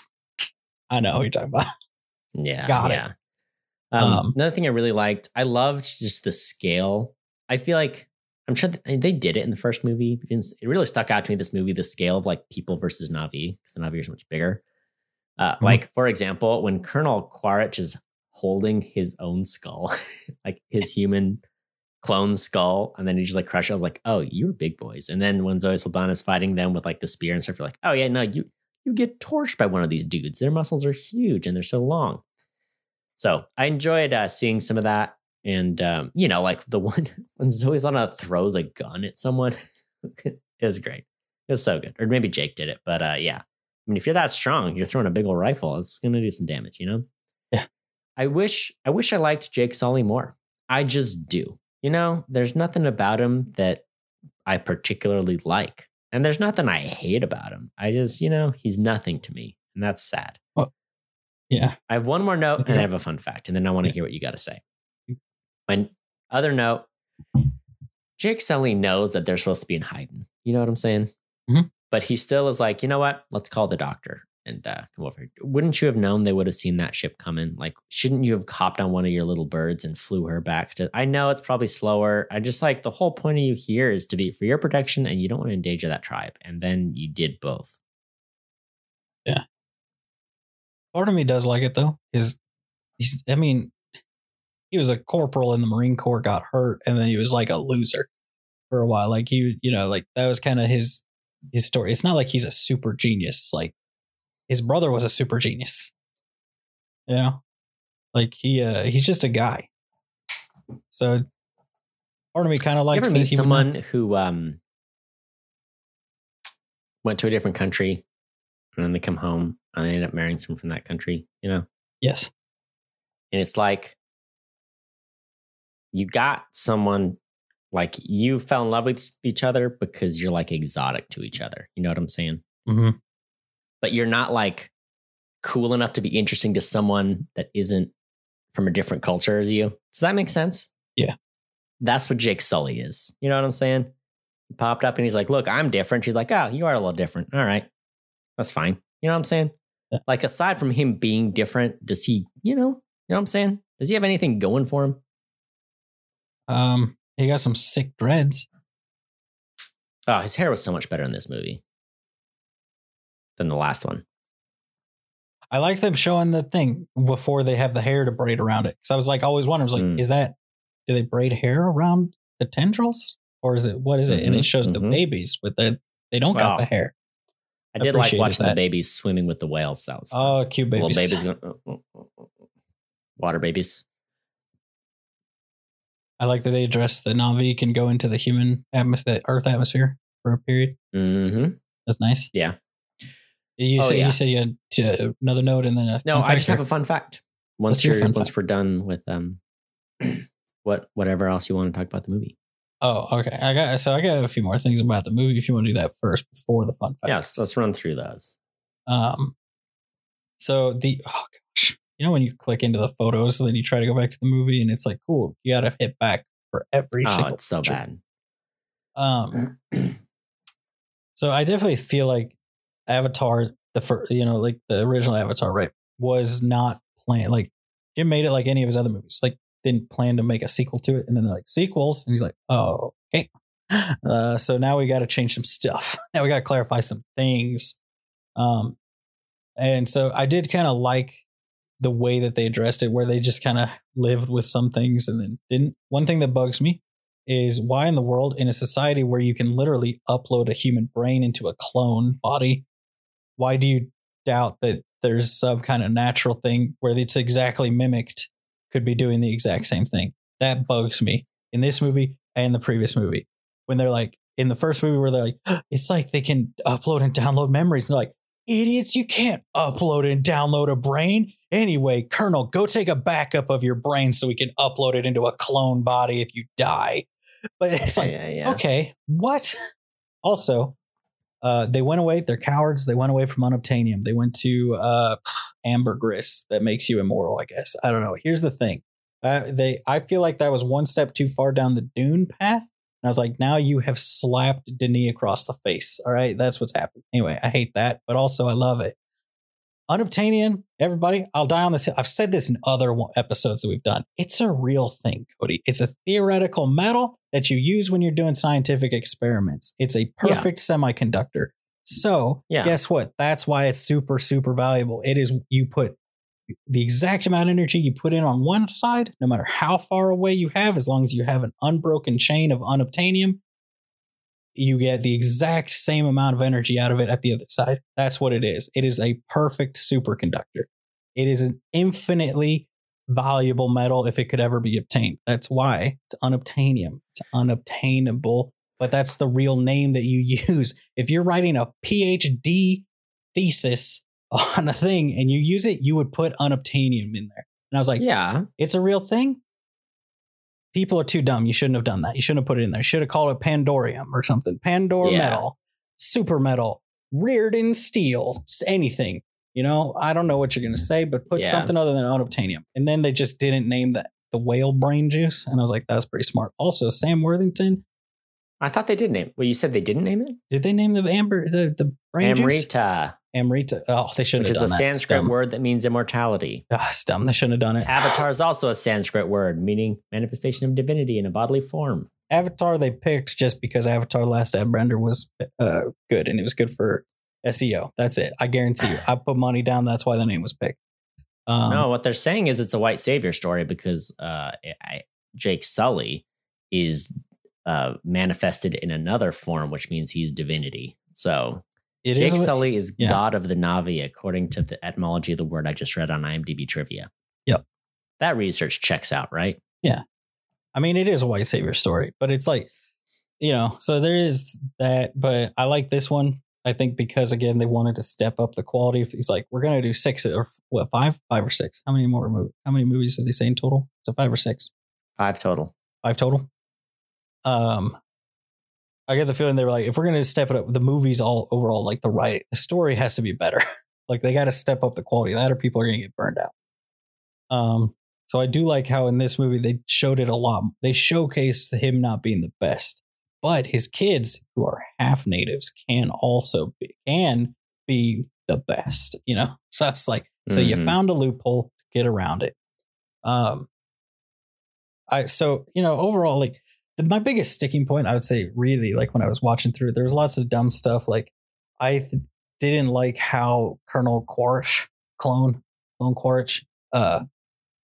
I know who you're talking about. Yeah. Got it. Um, Um, another thing I really liked, I loved just the scale. I feel like I'm sure they did it in the first movie. It It really stuck out to me. This movie, the scale of like people versus Na'vi, because the Na'vi are so much bigger. Uh, Mhm. Like for example, when Colonel Quaritch is holding his own skull, <laughs> like his human clone skull, and then he just like crushes. I was like, oh, you're big boys. And then when Zoe Saldana is fighting them with like the spear and stuff, you're like, oh yeah, no, you you get torched by one of these dudes. Their muscles are huge and they're so long. So I enjoyed uh, seeing some of that. And, um, you know, like the <laughs> one when Zoe Saldana throws a gun at someone, <laughs> it was great. It was so good. Or maybe Jake did it. But uh, yeah, I mean, if you're that strong, you're throwing a big old rifle, it's going to do some damage, you know? Yeah. I wish, I wish I liked Jake Sully more. I just do. You know, there's nothing about him that I particularly like. And there's nothing I hate about him. I just, you know, he's nothing to me. And that's sad. Yeah. I have one more note and I have a fun fact, and then I want to hear what you got to say. My other note Jake Sully knows that they're supposed to be in hiding. You know what I'm saying? Mhm. But he still is like, you know what? Let's call the doctor and uh, come over. Wouldn't you have known they would have seen that ship coming? Like, shouldn't you have hopped on one of your little birds and flew her back to? I know it's probably slower. I just like the whole point of you here is to be for your protection, and you don't want to endanger that tribe. And then you did both. Yeah. Part of me does like it though, he's. I mean, he was a corporal in the Marine Corps, got hurt, and then he was like a loser for a while. Like he, you know, like that was kind of his his story. It's not like he's a super genius. Like his brother was a super genius. You know, like he uh he's just a guy. So part of me kind of You likes ever that meet someone who um went to a different country and then they come home and they end up marrying someone from that country, you know? Yes. And it's like you got someone like you fell in love with each other because you're like exotic to each other. You know what I'm saying? Mm-hmm. But you're not like cool enough to be interesting to someone that isn't from a different culture as you. Does that make sense? Yeah. That's what Jake Sully is. You know what I'm saying? He popped up and he's like, Look, I'm different. She's like, Oh, you are a little different. All right. That's fine. You know what I'm saying? Yeah. Like, aside from him being different, does he, you know, you know what I'm saying? Does he have anything going for him? Um, he got some sick dreads. Oh, his hair was so much better in this movie than the last one. I like them showing the thing before they have the hair to braid around it. Because I was like, always wondering, I was like, Mm. is that, do they braid hair around the tendrils? Or is it, what is it? And Mhm, it shows the mhm. babies with the, they don't got Oh. the hair. I did like watching the babies swimming with the whales. That was. Oh, cute babies. Little babies going, oh, oh, oh, oh, oh. water babies. I like that they address the Navi can go into the human atmosphere, Earth atmosphere for a period. Mm-hmm. That's nice. Yeah. You Oh, said yeah. you said you had to, another note and then a No, I fact just have a fun fact. Once you're once fact? we're done with um, <clears throat> what whatever else you want to talk about the movie. Oh, okay. I got so I got a few more things about the movie. If you want to do that first before the fun facts. Yes, let's run through those. Um, so the oh you know when you click into the photos and then you try to go back to the movie and it's like cool, you got to hit back for every Oh, single. it's so picture. bad. Um, <clears throat> so I definitely feel like Avatar, the first, you know, like the original Avatar, right, was not planned. Like Jim made it like any of his other movies. Like didn't plan to make a sequel to it, and then they're like sequels, and he's like, oh, okay. <laughs> Uh, so now we got to change some stuff. <laughs> now we got to clarify some things. Um, and so I did kind of like the way that they addressed it, where they just kind of lived with some things and then didn't. One thing that bugs me is why in the world, in a society where you can literally upload a human brain into a clone body, why do you doubt that there's some kind of natural thing where it's exactly mimicked, could be doing the exact same thing. That bugs me in this movie and the previous movie. When they're like, in the first movie, where they're like, <gasps> it's like they can upload and download memories. And they're like, idiots, you can't upload and download a brain. Anyway, Colonel, go take a backup of your brain so we can upload it into a clone body if you die. But <laughs> it's like, yeah, yeah. okay, what? <laughs> Also, uh, they went away. They're cowards. They went away from unobtainium. They went to uh, <sighs> ambergris that makes you immortal. I guess I don't know. Here's the thing. Uh, they, I feel like that was one step too far down the Dune path. And I was like, now you have slapped Denis across the face. All right, that's what's happened. Anyway, I hate that, but also I love it. Unobtainium, everybody, I'll die on this. hill. I've said this in other episodes that we've done. It's a real thing, Cody. It's a theoretical metal that you use when you're doing scientific experiments. It's a perfect semiconductor. So, Yeah. guess what? That's why it's super, super valuable. It is, you put the exact amount of energy you put in on one side, no matter how far away you have, as long as you have an unbroken chain of unobtainium, you get the exact same amount of energy out of it at the other side. That's what it is. It is a perfect superconductor. It is an infinitely valuable metal if it could ever be obtained. That's why it's unobtainium. It's unobtainable, but that's the real name that you <laughs> use. If you're writing a PhD thesis on a thing and you use it, you would put unobtainium in there. And I was like, yeah. it's a real thing. People are too dumb. You shouldn't have done that. You shouldn't have put it in there. You should have called it Pandorium or something. Pandora Yeah. metal, super metal, Rearden steel, anything. You know, I don't know what you're going to say, but put Yeah. something other than unobtainium. And then they just didn't name that the whale brain juice. And I was like, that's pretty smart. Also, Sam Worthington, I thought they did name. Well, you said they didn't name it. did they name the amber, the, the brain juice? Amrita, Amrita. Oh, they shouldn't which have is done a that. It's Sanskrit dumb. word that means immortality. Ah, it's dumb. They shouldn't have done it. Avatar is also a Sanskrit word meaning manifestation of divinity in a bodily form. Avatar they picked just because Avatar Last Airbender was uh, good and it was good for SEO. That's it. I guarantee you. I put money down. That's why the name was picked. Um, no, what they're saying is it's a white savior story because uh, I, Jake Sully is uh, manifested in another form, which means he's divinity. So it Jake is. Sully is yeah. god of the Na'vi, according to the etymology of the word I just read on IMDb trivia. Yep. That research checks out, right? Yeah. I mean, it is a white savior story, but it's like, you know, so there is that. But I like this one. I think because again they wanted to step up the quality. He's like, we're gonna do six or what five, five or six. How many more movies? How many movies did they say in total? So five or six. Five total. five total. Um, I get the feeling they were like, if we're gonna step it up, the movie's all overall like the right, the story has to be better. <laughs> like they got to step up the quality of that, or people are gonna get burned out. Um, so I do like how in this movie they showed it a lot. They showcased him not being the best, but his kids who are half natives can also be can be the best. You know, <laughs> so that's like so you Mhm. found a loophole to get around it. Um, I so you know overall like my biggest sticking point I would say really like when I was watching through there was lots of dumb stuff like I th- didn't like how Colonel Quaritch clone clone Quaritch uh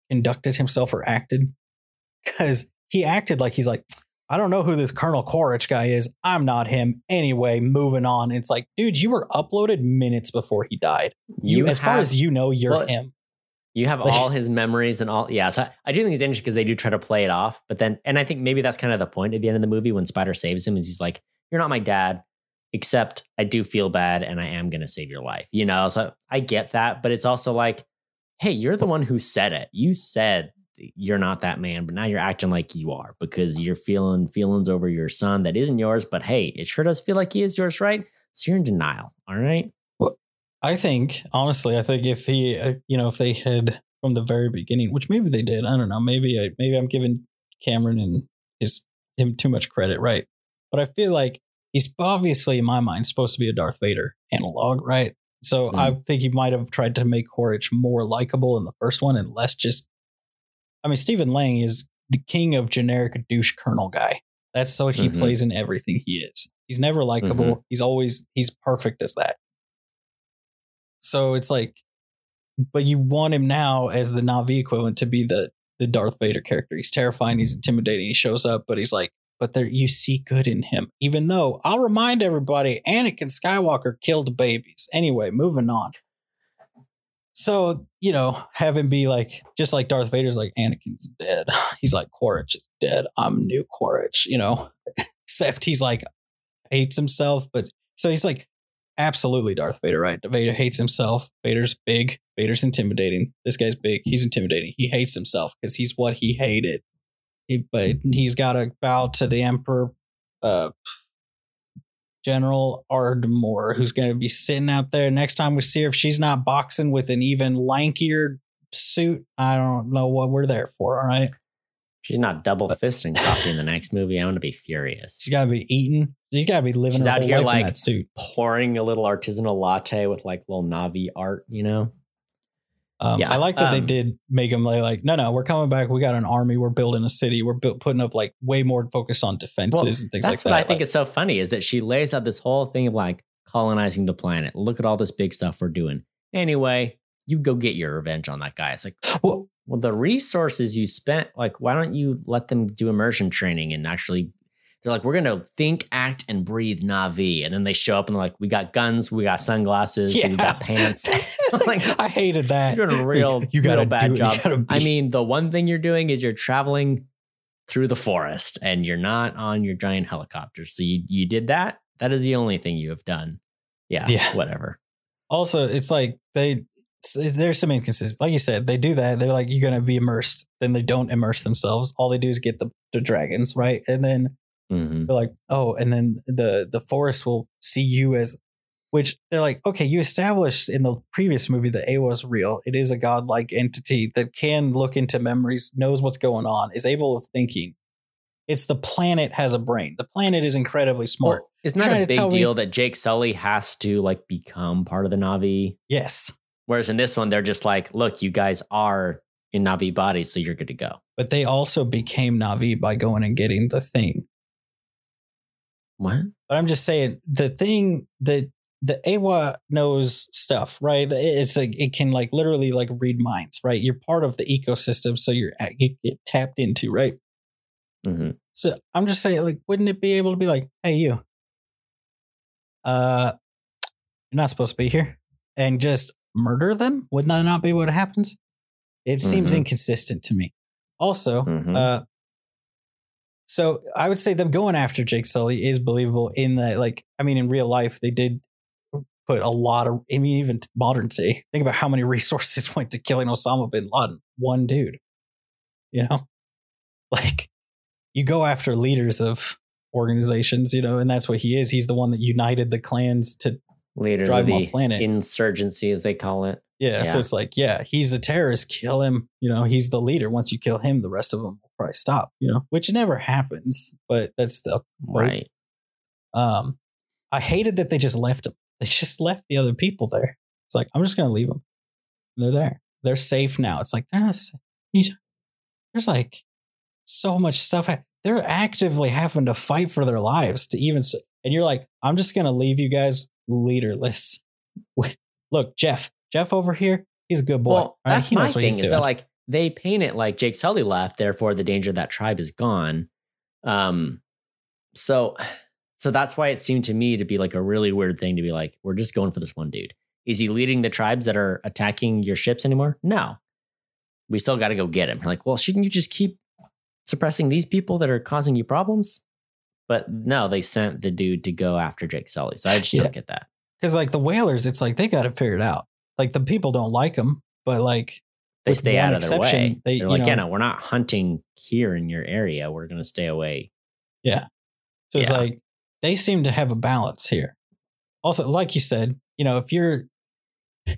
conducted himself or acted because he acted like he's like I don't know who this Colonel Quaritch guy is. I'm not him. Anyway, moving on. It's like, dude, you were uploaded minutes before he died. You, as far as you know, you're well, him. You have all his memories and all. Yeah. So I, I do think it's interesting because they do try to play it off. But then, and I think maybe that's kind of the point at the end of the movie when Spider saves him is he's like, You're not my dad, except I do feel bad and I am going to save your life. You know? So I get that. But it's also like, Hey, you're the one who said it. You said you're not that man, but now you're acting like you are because you're feeling feelings over your son that isn't yours. But hey, it sure does feel like he is yours, right? So you're in denial. All right. I think, honestly, I think if he, uh, you know, if they had from the very beginning, which maybe they did, I don't know. Maybe I, maybe I'm giving Cameron and his him too much credit, right? But I feel like he's obviously, in my mind, supposed to be a Darth Vader analog, right? So Mm. I think he might have tried to make Quaritch more likable in the first one and less just. I mean, Stephen Lang is the king of generic douche colonel guy. That's what he Mhm. plays in everything he is. He's never likable. He's always he's perfect as that. So it's like, but you want him now as the Na'vi equivalent to be the the Darth Vader character. He's terrifying. He's mm-hmm. intimidating. He shows up, but he's like, but there you see good in him. Even though I'll remind everybody, Anakin Skywalker killed babies. Anyway, moving on. So, you know, have him be like, just like Darth Vader's like, Anakin's dead. <sighs> He's like, Quaritch is dead. I'm new Quaritch, you know? <laughs> Except he's like, hates himself. But so he's like, absolutely Darth Vader, right? Vader hates himself. Vader's big. Vader's intimidating. This guy's big. He's intimidating. He hates himself because he's what he hated. He, but he's got to bow to the Emperor, uh, General Ardmore, who's going to be sitting out there next time we see her. If she's not boxing with an even lankier suit, I don't know what we're there for. All right. She's not double fisting coffee in the next movie. I'm gonna be furious. She's got to be eating. She's got to be living She's out here like pouring a little artisanal latte with like little Na'vi art, you know? Um, Yeah, I like that they um, did make him like, like, no, no, we're coming back. We got an army. We're building a city. We're built, putting up like way more focus on defenses Well, and things like that. That's what I think Like, is so funny is that she lays out this whole thing of like colonizing the planet. Look at all this big stuff we're doing. Anyway, you go get your revenge on that guy. It's like, <gasps> well, well, the resources you spent, like, why don't you let them do immersion training and actually? They're like, we're gonna think, act, and breathe Na'vi, and then they show up and they're like, we got guns, we got sunglasses, we got pants. <laughs> <laughs> like, I hated that. You're doing a real, you got to bad do, job. I mean, the one thing you're doing is you're traveling through the forest and you're not on your giant helicopter. So you, you did that. That is the only thing you have done. Yeah. Yeah. Whatever. also it's like they there's some inconsistency. Like you said, they do that. They're like, you're gonna be immersed. Then they don't immerse themselves. All they do is get the, the dragons, right? And then hmm they're like, oh, and then the the forest will see you as which they're like, okay, you established in the previous movie that Eywa is real. It is a godlike entity that can look into memories, knows what's going on, is able of thinking. It's the planet has a brain. The planet is incredibly smart. Well, it's not Trying a big me- deal that Jake Sully has to like become part of the Na'vi. yes. Whereas in this one, they're just like, look, you guys are in Na'vi bodies, so you're good to go. But they also became Na'vi by going and getting the thing. What? But I'm just saying the thing that the Eywa knows stuff, right? It's like it can like literally like read minds, right? You're part of the ecosystem, so you're at, you get tapped into, right? hmm So I'm just saying, like, wouldn't it be able to be like, hey, you, uh, you're not supposed to be here, and just murder them? Wouldn't that not be what happens? It seems Mhm. inconsistent to me. Also, Mhm. uh, so I would say them going after Jake Sully is believable in that, like, I mean, in real life, they did put a lot of, I mean, even modern day, think about how many <laughs> resources went to killing Osama bin Laden. One dude, you know, <laughs> like you go after leaders of organizations, you know, and that's what he is. He's the one that united the clans to, Leaders Drive of the planet. insurgency, as they call it. yeah, So it's like, yeah, he's a terrorist. Kill him. You know, he's the leader. Once you kill him, the rest of them probably stop. You know, which never happens, but that's the Right. Um, I hated that they just left them. They just <laughs> left the other people there. It's like I'm just gonna leave them. They're there. They're safe now. It's like they're not. Safe. There's like so much stuff. They're actively having to fight for their lives to even. And you're like, I'm just gonna leave you guys leaderless. <laughs> Look, Jeff. Jeff over here. He's a good boy. Well, right? that's He my thing is that like they paint it like Jake Sully left, therefore the danger of that tribe is gone. Um, so, so that's why it seemed to me to be like a really weird thing to be like, we're just going for this one dude. Is he leading the tribes that are attacking your ships anymore? No, we still got to go get him. You're like, well, shouldn't you just keep suppressing these people that are causing you problems? But no, they sent the dude to go after Jake Sully. So I just Yeah. don't get that. Because like the whalers, it's like they got it figured out. Like the people don't like them, but like They stay out of their way. they- are you like, yeah, know- no, we're not hunting here in your area. We're going to stay away. Yeah. So it's Yeah. like they seem to have a balance here. Also, like you said, you know, if you're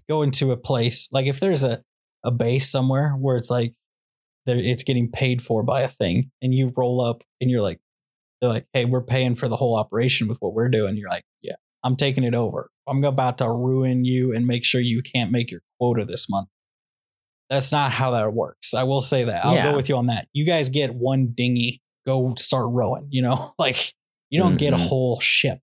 going to a place, like if there's a, a base somewhere where it's like it's getting paid for by a thing and you roll up and you're like, they're like, hey, we're paying for the whole operation with what we're doing. You're like, yeah, I'm taking it over. I'm about to ruin you and make sure you can't make your quota this month. That's not how that works. I will say that. I'll Yeah. go with you on that. You guys get one dinghy, go start rowing, you know? <laughs> Like you don't get a Mhm. whole ship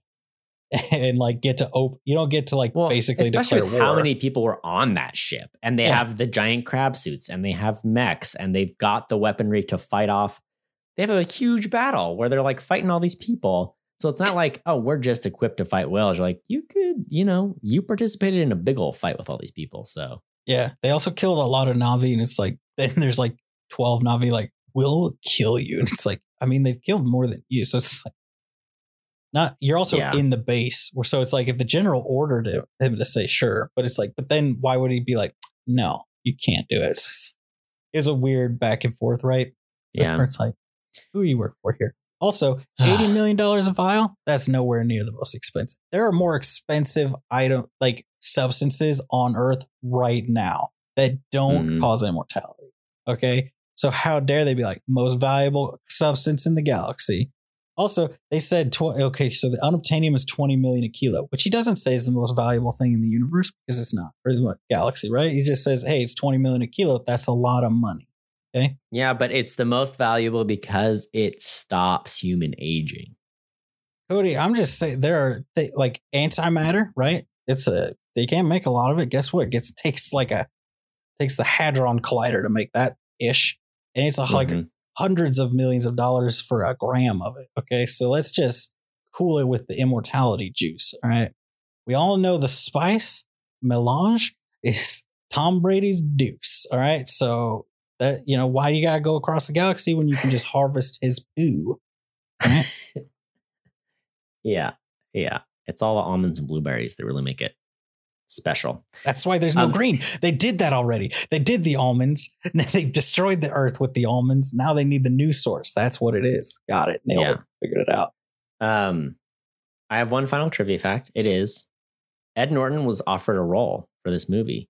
<laughs> and like get to open you don't get to like Well, basically especially with how many people were on that ship, and they Yeah. have the giant crab suits, and they have mechs, and they've got the weaponry to fight off. They have a huge battle where they're like fighting all these people. So it's not like, oh, we're just equipped to fight whales. You're like, you could, you know, you participated in a big old fight with all these people. So Yeah, they also killed a lot of Na'vi, and it's like <laughs> then there's like twelve Na'vi like will kill you, <laughs> and it's like I mean they've killed more than you, so it's like not you're also Yeah. in the base, so it's like if the general ordered it- him to say sure, but it's like but then why would he be like no you can't do it? It's a weird back and forth, right? Yeah. <laughs> It's like who you work for here. Also, <sighs> eighty million dollars a vial. That's nowhere near the most expensive. There are more expensive item like substances on Earth right now that don't Mhm. cause immortality. Okay, so how dare they be like most valuable substance in the galaxy? Also, they said tw- okay, so the unobtainium is twenty million a kilo, which he doesn't say is the most valuable thing in the universe because it's not, or the galaxy, right? He just says, hey, it's twenty million a kilo. That's a lot of money. Okay, Yeah, but it's the most valuable because it stops human aging. Cody, I'm just saying there are th- like antimatter, right? It's a they can't make a lot of it. Guess what? It gets takes like a takes the hadron collider to make that ish, and it's a, like Mhm. hundreds of millions of dollars for a gram of it. Okay, so let's just cool it with the immortality juice. All right, we all know the spice melange is Tom Brady's deuce. All right, so that you know why you gotta go across the galaxy when you can just harvest his poo. <laughs> Yeah. Yeah. It's all the almonds and blueberries that really make it special. That's why there's no Um, green. They did that already. They did the almonds. <laughs> They destroyed the earth with the almonds. Now they need the new source. That's what it is. Got it. Nailed Yeah. it. Figured it out. Um, I have one final trivia fact. It is Ed Norton was offered a role for this movie,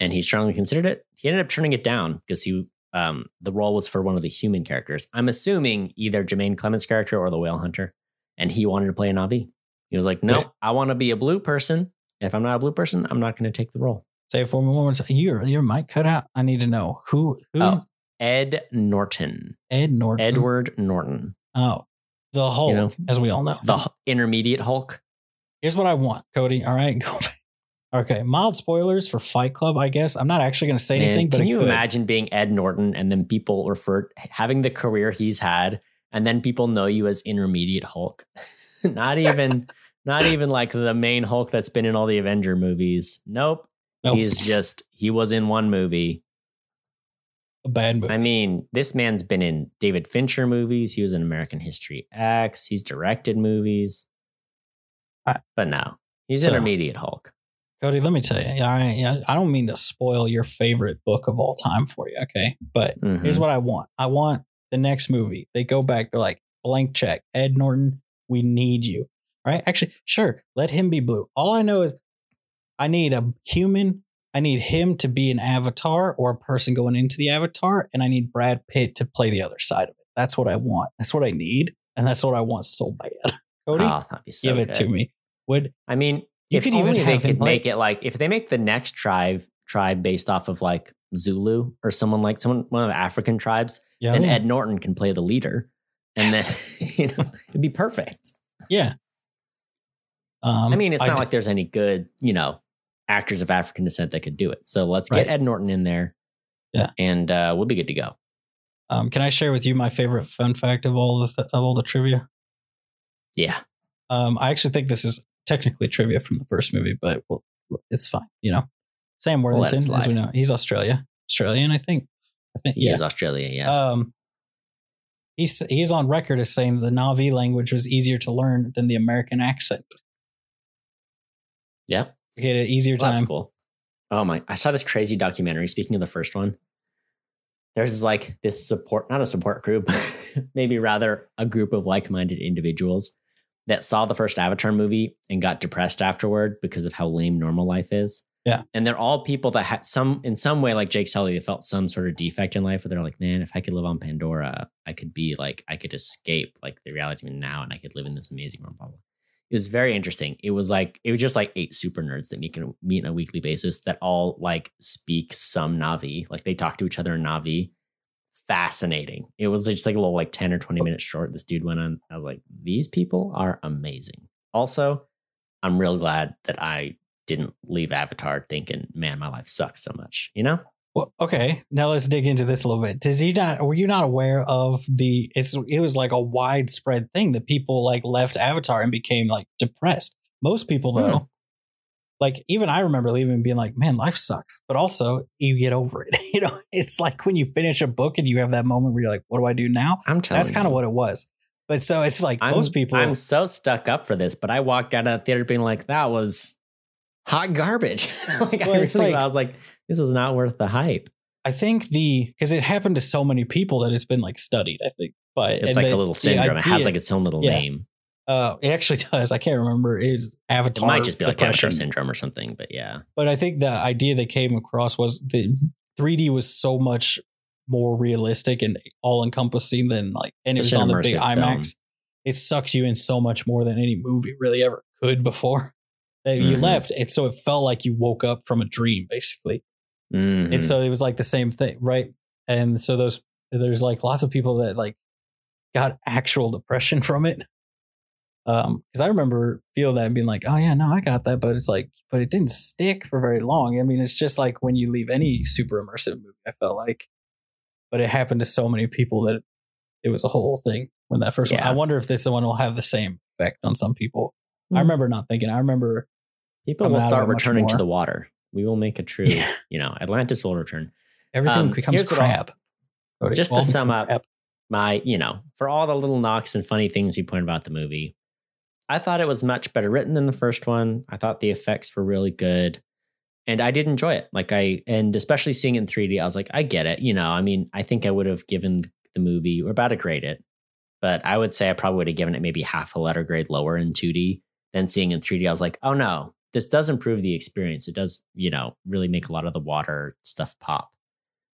and he strongly considered it. He ended up turning it down because he um the role was for one of the human characters. I'm assuming either Jermaine Clement's character or the whale hunter, and he wanted to play a Na'vi. He was like, "No. I want to be a blue person. If I'm not a blue person, I'm not going to take the role." Say it for me one more time. Your your mic cut out. I need to know who who Oh. Ed Norton, Ed Norton. Edward Norton, Oh, the Hulk, know, as we all know. the intermediate Hulk. Here's what I want, Cody. All right, <laughs> go back. Okay, mild spoilers for Fight Club. I guess I'm not actually going to say Man, anything. but can you could. imagine being Ed Norton and then people refer having the career he's had, and then people know you as intermediate Hulk? <laughs> not even, not even like the main Hulk that's been in all the Avenger movies. Nope, No, he's just he was in one movie. a bad movie. I mean, this man's been in David Fincher movies. He was in American History X. He's directed movies, I- but no, he's So- intermediate Hulk. Cody, let me tell you. I, I I don't mean to spoil your favorite book of all time for you, okay? But Mhm. here's what I want. I want the next movie. They go back. They're like blank check. Ed Norton, we need you. All right? Actually, sure. Let him be blue. All I know is I need a human. I need him to be an avatar or a person going into the avatar, and I need Brad Pitt to play the other side of it. That's what I want. That's what I need, and that's what I want so bad. <laughs> Cody, Oh, so give it good. to me. Would I mean, You if could even they could make it like if they make the next tribe tribe based off of like Zulu or someone like someone one of the African tribes, yeah, then. Ed Norton can play the leader, and then <laughs> you know it'd be perfect. yeah. Um, I mean, it's not d- like there's any good you know actors of African descent that could do it. So let's Right. get Ed Norton in there, Yeah. and uh, we'll be good to go. Um, can I share with you my favorite fun fact of all the th- of all the trivia? Yeah, Um, I actually think this is technically trivia from the first movie, but well, it's fine. You know, Sam We'll Worthington, as we know, he's Australia, Australian, I think. I think he yeah. is Australia. Yes, Um, he's he's on record as saying the Na'vi language was easier to learn than the American accent. yeah, He had an easier Well, time. that's cool. Oh my! I saw this crazy documentary. Speaking of the first one, there's like this support, not a support group, <laughs> maybe rather a group of like-minded individuals that saw the first Avatar movie and got depressed afterward because of how lame normal life is. Yeah. and they're all people that had some, in some way, like Jake Sully, they felt some sort of defect in life. Where they're like, man, if I could live on Pandora, I could be like, I could escape like the reality of now, and I could live in this amazing world. Blah, blah. It was very interesting. It was like it was just like eight super nerds that meet meet on a weekly basis that all like speak some Na'vi. Like they talk to each other in Na'vi. Fascinating. It was just like a little like 10 or 20 minutes short. This dude went on. I was like, these people are amazing. Also, I'm real glad that I didn't leave Avatar thinking, man, my life sucks so much. You know? Well, okay. Now let's dig into this a little bit. Does you not were you not aware of the it's it was like a widespread thing that people like left Avatar and became like depressed. Most people hmm. though like even I remember leaving and being like, man, life sucks. But also you get over it. <laughs> you know, it's like when you finish a book and you have that moment where you're like, what do I do now? I'm telling That's kind of what it was. But so it's like I'm, most people I'm so stuck up for this, but I walked out of the theater being like, that was hot garbage. <laughs> like, I, Well, really, like- I was like, this is not worth the hype. I think the because it happened to so many people that it's been like studied, I think. But It's like a little syndrome. it has like its own little Yeah. name. Uh it actually <laughs> does. I can't remember is It Avatar. might just be like depression. Avatar syndrome or something, but yeah. But I think the idea they came across was the 3D was so much more realistic and all encompassing than like and it Just was an on the big film. IMAX. It sucked you in so much more than any movie really ever could <laughs> before. That you Mhm. left. And so it felt like you woke up from a dream, basically. Mhm. And so it was like the same thing, right? And so those there's like lots of people that like got actual depression <laughs> from it. Um, because I remember feeling that and being like, oh yeah, no, I got that, but it's like, but it didn't stick for very long. I mean, it's just like when you leave any super immersive movie, I felt like, but it happened to so many people that it was a whole thing when that first one. I wonder if this one will have the same effect on some people. I Hmm. remember not thinking. I remember People coming will out of start returning to the water. We will make a <laughs> true, you know, Atlantis will return. everything Um, becomes here's crap. Cody. Just to sum becomes up, crap. my, you know, for all the little knocks and funny things you pointed about the movie, I thought it was much better written than the first one. I thought the effects were really good. And I did enjoy it. Like I and especially seeing it in 3D, I was like, I get it. You know, I mean, I think I would have given the movie, we're about a grade it, but I would say I probably would have given it maybe half a letter grade lower in 2D than seeing in 3D. I was like, oh no, this does improve the experience. It does, you know, really make a lot of the water stuff pop.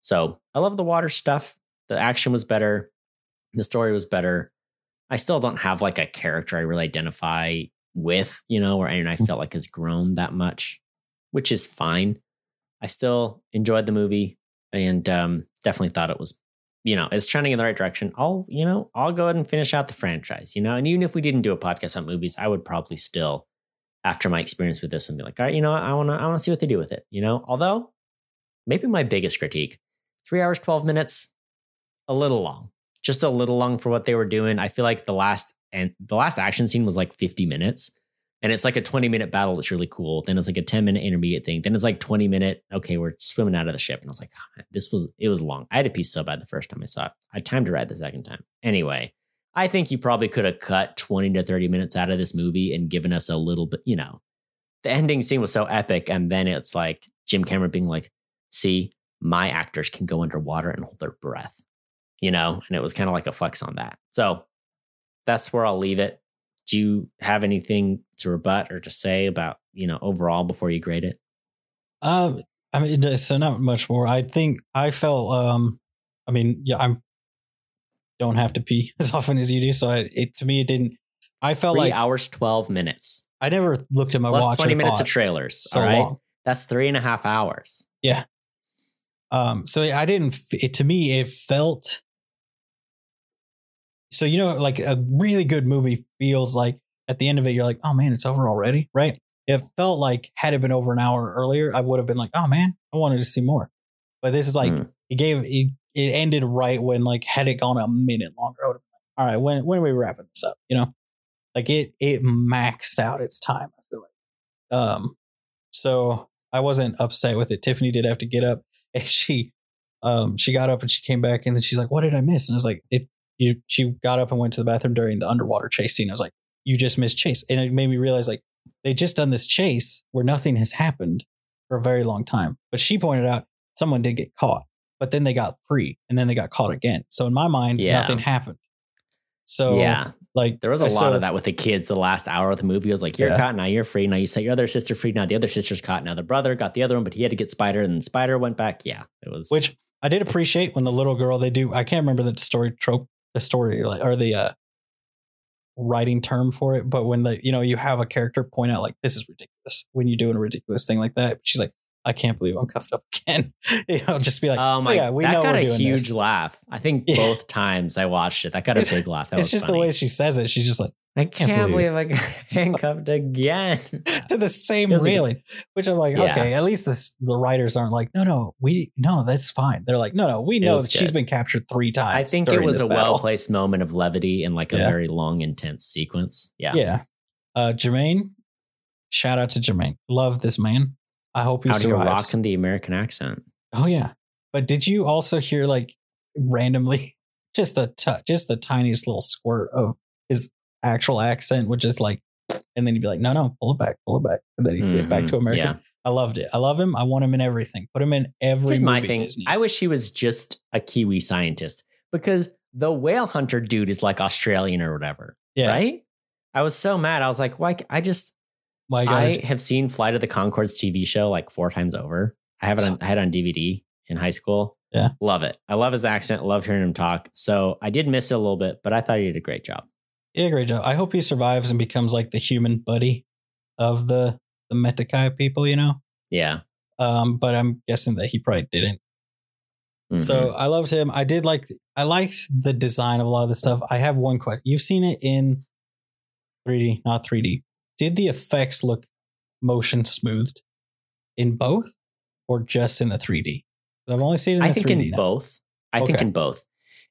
So I love the water stuff. The action was better. The story was better. I still don't have like a character I really identify with, you know, or anyone I felt like has grown that much, which is fine. I still enjoyed the movie and um, definitely thought it was, you know, it's trending in the right direction. I'll, you know, I'll go ahead and finish out the franchise, you know, and even if we didn't do a podcast on movies, I would probably still, after my experience with this, and be like, all right, you know. I want to, I want to see what they do with it, you know. Although, maybe my biggest critique, three hours twelve minutes, a little long, just a little long for what they were doing. I feel like the last and the last action scene was like fifty minutes, and it's like a twenty minute battle that's really cool. Then it's like a ten minute intermediate thing. Then it's like twenty minute. Okay, we're swimming out of the ship, and I was like, oh, this was it was long. I had a piece so bad the first time I saw it. I had time to ride the second time. Anyway, I think you probably could have cut 20 to 30 minutes out of this movie and given us a little bit, you know. The ending scene was so epic. And then it's like Jim Cameron being like, see, my actors can go underwater and hold their breath, you know? And it was kind of like a flex on that. So that's where I'll leave it. Do you have anything to rebut or to say about, you know, overall before you grade it? Um, I mean, so not much more. I think I felt. Um, I mean, yeah, I'm don't have to pee <laughs> as often as you do, so I, it to me it didn't. I felt Three like hours, 12 minutes, I never looked at my plus watch 20 and minutes of trailers. so all right. long. That's three and a half hours. Yeah. Um, so I didn't. It to me, it felt. So you know, like a really good movie feels like at the end of it, you're like, oh man, it's over already, right? It felt like had it been over an hour earlier, I would have been like, oh man, I wanted to see more. But this is like Hmm. it gave it, it ended right when like had it gone a minute longer, I would have been like, all right, when when are we wrapping this up? You know, like it it maxed out its time. I feel like, um, so I wasn't upset with it. Tiffany did have to get up, <laughs> and she, um, she got up and she came back, and then she's like, "What did I miss?" And I was like, "It." You, she got up and went to the bathroom during the underwater chase scene. I was like, "You just missed chase," and it made me realize like they just done this chase where nothing has happened for a very long time. But she pointed out someone did get caught, but then they got free, and then they got caught again. So in my mind, Yeah. nothing happened. So yeah. like There was a so- lot of that with the kids. The last hour of the movie was like, "You're Yeah. caught now. You're free now. You set your other sister free now. The other sister's caught now. The brother got the other one, but he had to get Spider, and then Spider went back. Yeah, it was. which I did appreciate when the little girl they do. I can't remember the story trope, the story like or the uh, writing term for it, but when the you know you have a character point out like this is ridiculous when you're doing a ridiculous thing like that, she's like, I can't believe I'm cuffed up again. <laughs> you know, just be like, oh my! yeah, we know that got we're a huge this. laugh. I think <laughs> Yeah. both times I watched it, that got a big laugh. That it's just funny. the way she says it. She's just like I can't can't, believe believe I got <laughs> handcuffed again. <laughs> to the same railing, which I'm like, Yeah. okay, at least this, the writers aren't like, no, no, we no, that's fine. They're like, no, no, we know she's good. been captured three times. I think it was a well placed moment of levity in like a Yeah. very long, intense sequence. Yeah. Yeah. Uh Jermaine, shout out to Jermaine. Love this man. I hope he Out rocking the American accent. Oh yeah. But did you also hear like randomly <laughs> just the t- just the tiniest little squirt of his actual accent, which is like, and then he'd be like, no, no, pull it back, pull it back, and then he'd get back Mhm. to America. Yeah. I loved it. I love him. I want him in everything. Put him in every Here's movie. my thing. Disney. I wish he was just a Kiwi scientist because the whale hunter dude is like Australian or whatever, yeah, right? I was so mad. I was like, why? I just My God. I have seen Flight of the Conchords TV show like four times over. I have it on, I had it on DVD in high school. Yeah. Love it. I love his accent. Love hearing him talk. So I did miss it a little bit, but I thought he did a great job. Yeah, great job. I hope he survives and becomes like the human buddy of the the Metkayina people. You know. Yeah. Um, but I'm guessing that he probably didn't. Mhm. So I loved him. I did like I liked the design of a lot of the stuff. I have one question. You've seen it in 3D, not 3D. Did the effects look motion smoothed in both or just in the 3D? I've only seen it in I think 3D in now. both. I think in both.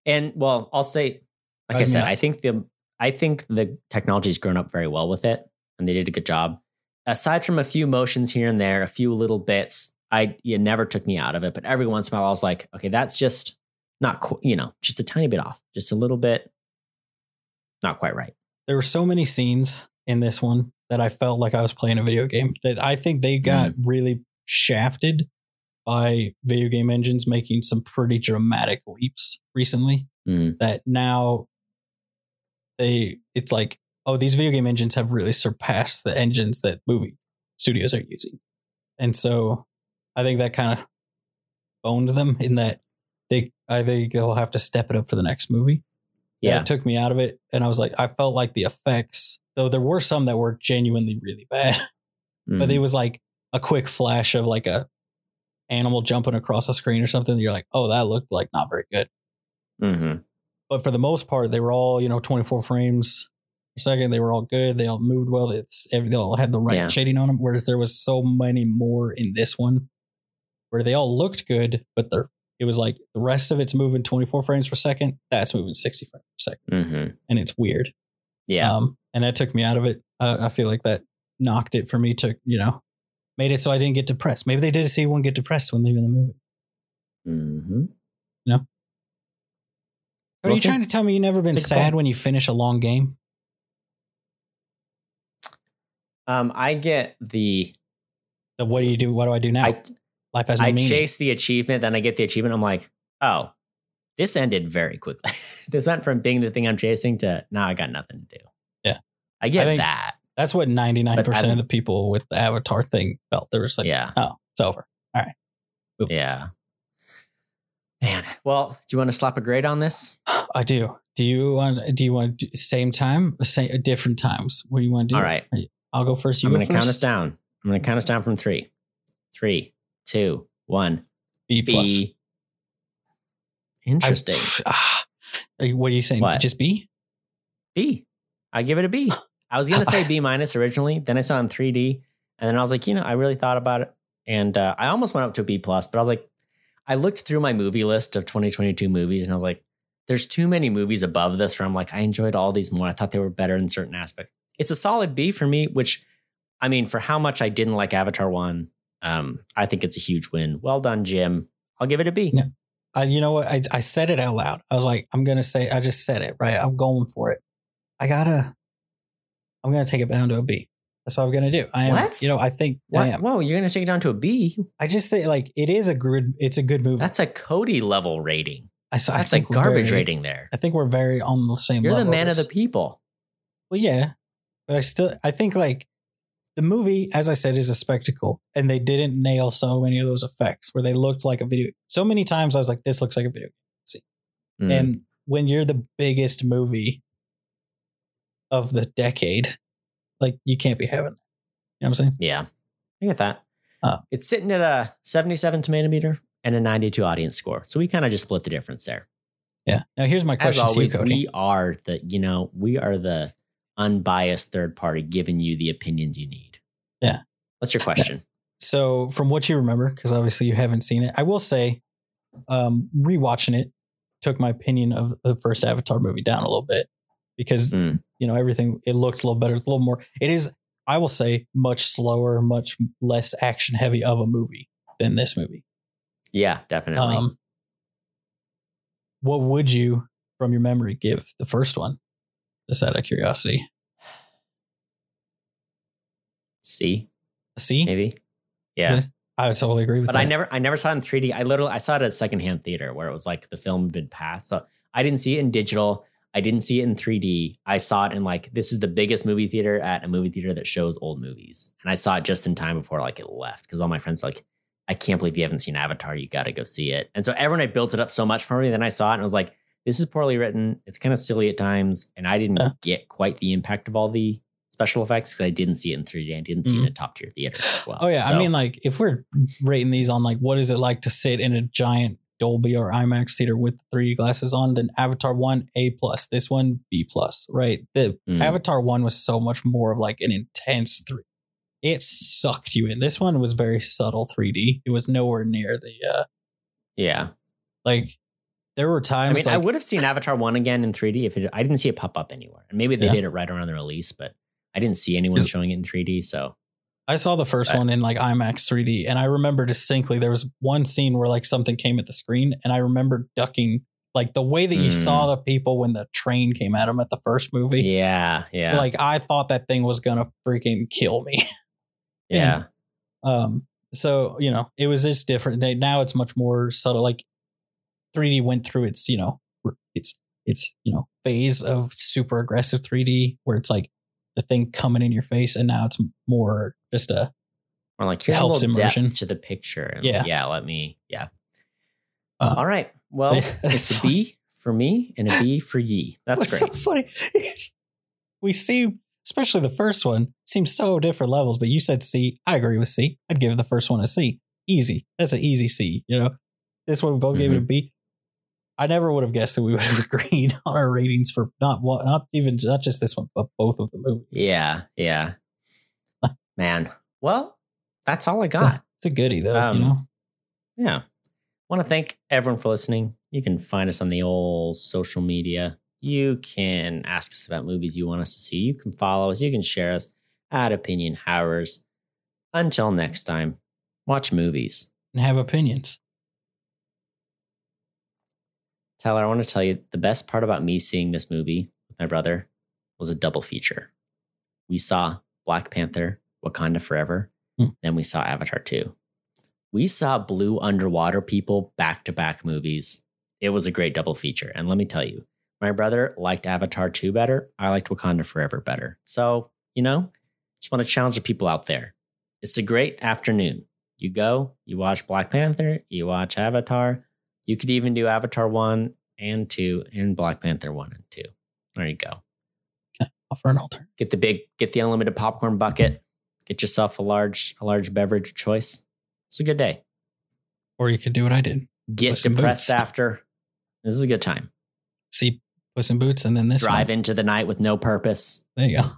And well, I'll say, like I me said, I think the I think the technology's grown up very well with it, and they did a good job. Aside from a few motions here and there, a few little bits, I it never took me out of it. But every once in a while, I was like, okay, that's just not qu- you know, just a tiny bit off, just a little bit, not quite right. There were so many scenes in this one that I felt like I was playing a video game. That I think they got Mm. really shafted by video game engines making some pretty dramatic leaps recently. Mm. that now they it's like oh these video game engines have really surpassed the engines that movie studios are using and so i think that kind of boned them in that they i think they'll have to step it up for the next movie Yeah, it took me out of it and i was like i felt like the effects though there were some that were genuinely really bad <laughs> but Mm. it was like a quick flash of like a animal jumping across a screen or something you're like oh that looked like not very good Mhm. But for the most part, they were all you know 24 frames per second. They were all good. They all moved well. It's every- they all had the right Yeah. shading on them. Whereas there was so many more in this one, where they all looked good, but they're it was like the rest of it's moving 24 frames per second. That's moving 60 frames per second, Mhm. and it's weird. Yeah, Um, and that took me out of it. Uh, I feel like that knocked it for me to you know made it so I didn't get depressed. Maybe they did see one get depressed when leaving the movie. Are you trying to tell me you never been It's sad when you finish a long game? Um, I get the The what do you do? What do I do now? I Life has no I meaning. chase the achievement, then I get the achievement. I'm like, oh, this ended very quickly. <laughs> this went from being the thing I'm chasing to now I got nothing to do. Yeah. I get I that. That's what 99% But of the people with the Avatar thing felt. They were just like, yeah. oh, it's over. All right. Yeah. Man. Well, do you want to slap a grade on this? I do. Do you want, do you want to do same time or same, different times? What do you want to do? All right. I'll go first. You I'm going to count us down. I'm going to count us down from three. Three, two, one. B plus. B. I- Interesting. pff, ah. What are you saying? What? Just B? B. I give it a B. <gasps> I was gonna say <laughs> B minus originally. Then I saw it in 3D, and then I was like, you know, I really thought about it, and uh, I almost went up to a B plus. But I was like, I looked through my movie list of 2022 movies, and I was like, there's too many movies above this where I'm like, I enjoyed all these more. I thought they were better in certain aspects. It's a solid B for me, which, I mean, for how much I didn't like Avatar one, um, I think it's a huge win. Well done, Jim. I'll give it a B. Yeah. I, you know what? I, I said it out loud. I was like, I'm going to say, I just said it, right? I'm going for it. I gotta, I'm going to take it down to a B. That's what I'm going to do. I am, What? you know, I think I am. Whoa, you're gonna take it down to a B? I just think like it is a good, it's a good movie. That's a Cody level rating. I, s- I That's a think we're garbage very- rating there. I think we're very on the same level. You're the man of the people. Well, yeah, but I still I think like the movie, as I said, is a spectacle, and they didn't nail so many of those effects where they looked like a video. So many times I was like, "This looks like a video." Mm. And when you're the biggest movie of the decade, like you can't be having. You know what I'm saying? yeah, I get that. Oh. It's sitting at a 77 tomato meter and a 92 audience score. So we kind of just split the difference there. Yeah. Now here's my As question always, to you, Cody. we are the, you know, we are the unbiased third party giving you the opinions you need. Yeah. What's your question? So, from what you remember, because obviously you haven't seen it, I will say, um, rewatching it took my opinion of the first Avatar movie down a little bit because Mm. You know everything it looks a little better, it's a little more. It is I will say much slower, much less action heavy of a movie than this movie. Yeah, definitely. Um, what would you, from your memory, give the first one? Just out of curiosity. C, See, maybe. Yeah. I would totally agree with But that. I never I never saw it in 3D. I literally I saw it at a secondhand theater where it was like the film had been passed. So I didn't see it in digital. I didn't see it in 3D. I saw it in like this is the biggest movie theater at a movie theater that shows old movies. And I saw it just in time before like it left because all my friends were like, I can't believe you haven't seen Avatar. You got to go see it. And so everyone had built it up so much for me. Then I saw it and I was like, this is poorly written. It's kind of silly at times. And I didn't Yeah. get quite the impact of all the special effects because I didn't see it in 3D. I didn't see it in a top tier theater as well. Mm-hmm. Oh yeah, I mean, like if we're rating these on like what is it like to sit in a giant Dolby or IMAX theater with 3D glasses on, then Avatar one A plus, this one B plus, right? The Mm. Avatar one was so much more of like an intense three. It sucked you in. This one was very subtle 3D. It was nowhere near the uh yeah. like. There were times. I mean, I would have seen Avatar one again in 3D if it. I didn't see it pop up anywhere, and maybe they Yeah. did it right around the release, but I didn't see anyone showing it in 3D. So I saw the first Right. one in like IMAX 3D, and I remember distinctly there was one scene where like something came at the screen, and I remember ducking like the way that you Mm. saw the people when the train came at them at the first movie. yeah, yeah, Like I thought that thing was gonna freaking kill me. <laughs> yeah, Um, so you know, it was just different. Now it's much more subtle. Like 3D went through its, you know, its its you know phase of super aggressive 3D where it's like the thing coming in your face, and now it's more just a or like here's helps a little immersion. depth to the picture. Yeah. yeah. Let me. Yeah. Uh, All right. Well, yeah, <laughs> it's a B for me and a B <gasps> for ye. That's What's great. so funny? <laughs> we see, especially the first one, seems so different levels. But you said C. I agree with C. I'd give the first one a C. Easy. That's an easy C. You know, this one we both gave it a Mm-hmm. B. I never would have guessed that we would have <laughs> agreed on our ratings for not one, not even not just this one, but both of the movies. Yeah, yeah. Man, well, that's all I it's a, got. it's a goodie though. Um, you know, Yeah. Want to thank everyone for listening. You can find us on the old social media. You can ask us about movies you want us to see. You can follow us. You can share us at Opinion Howers. Until next time, watch movies. and have opinions. Tyler, I want to tell you the best part about me seeing this movie with my brother was a double feature. We saw Black Panther, Wakanda Forever, Hmm. then we saw Avatar 2. We saw blue underwater people back to back movies. It was a great double feature. And let me tell you, my brother liked Avatar 2 better. I liked Wakanda Forever better. So, you know, just want to challenge the people out there. It's a great afternoon. You go, you watch Black Panther, you watch Avatar. You could even do Avatar 1 and 2 and Black Panther 1 and 2. There you go. Offer an alternate. Get the big, get the unlimited popcorn bucket. Get yourself a large, a large beverage choice. It's a good day. Or you could do what I did. Get depressed after. This is a good time. See Puss in Boots and then this Drive one. into the night with no purpose. There you go.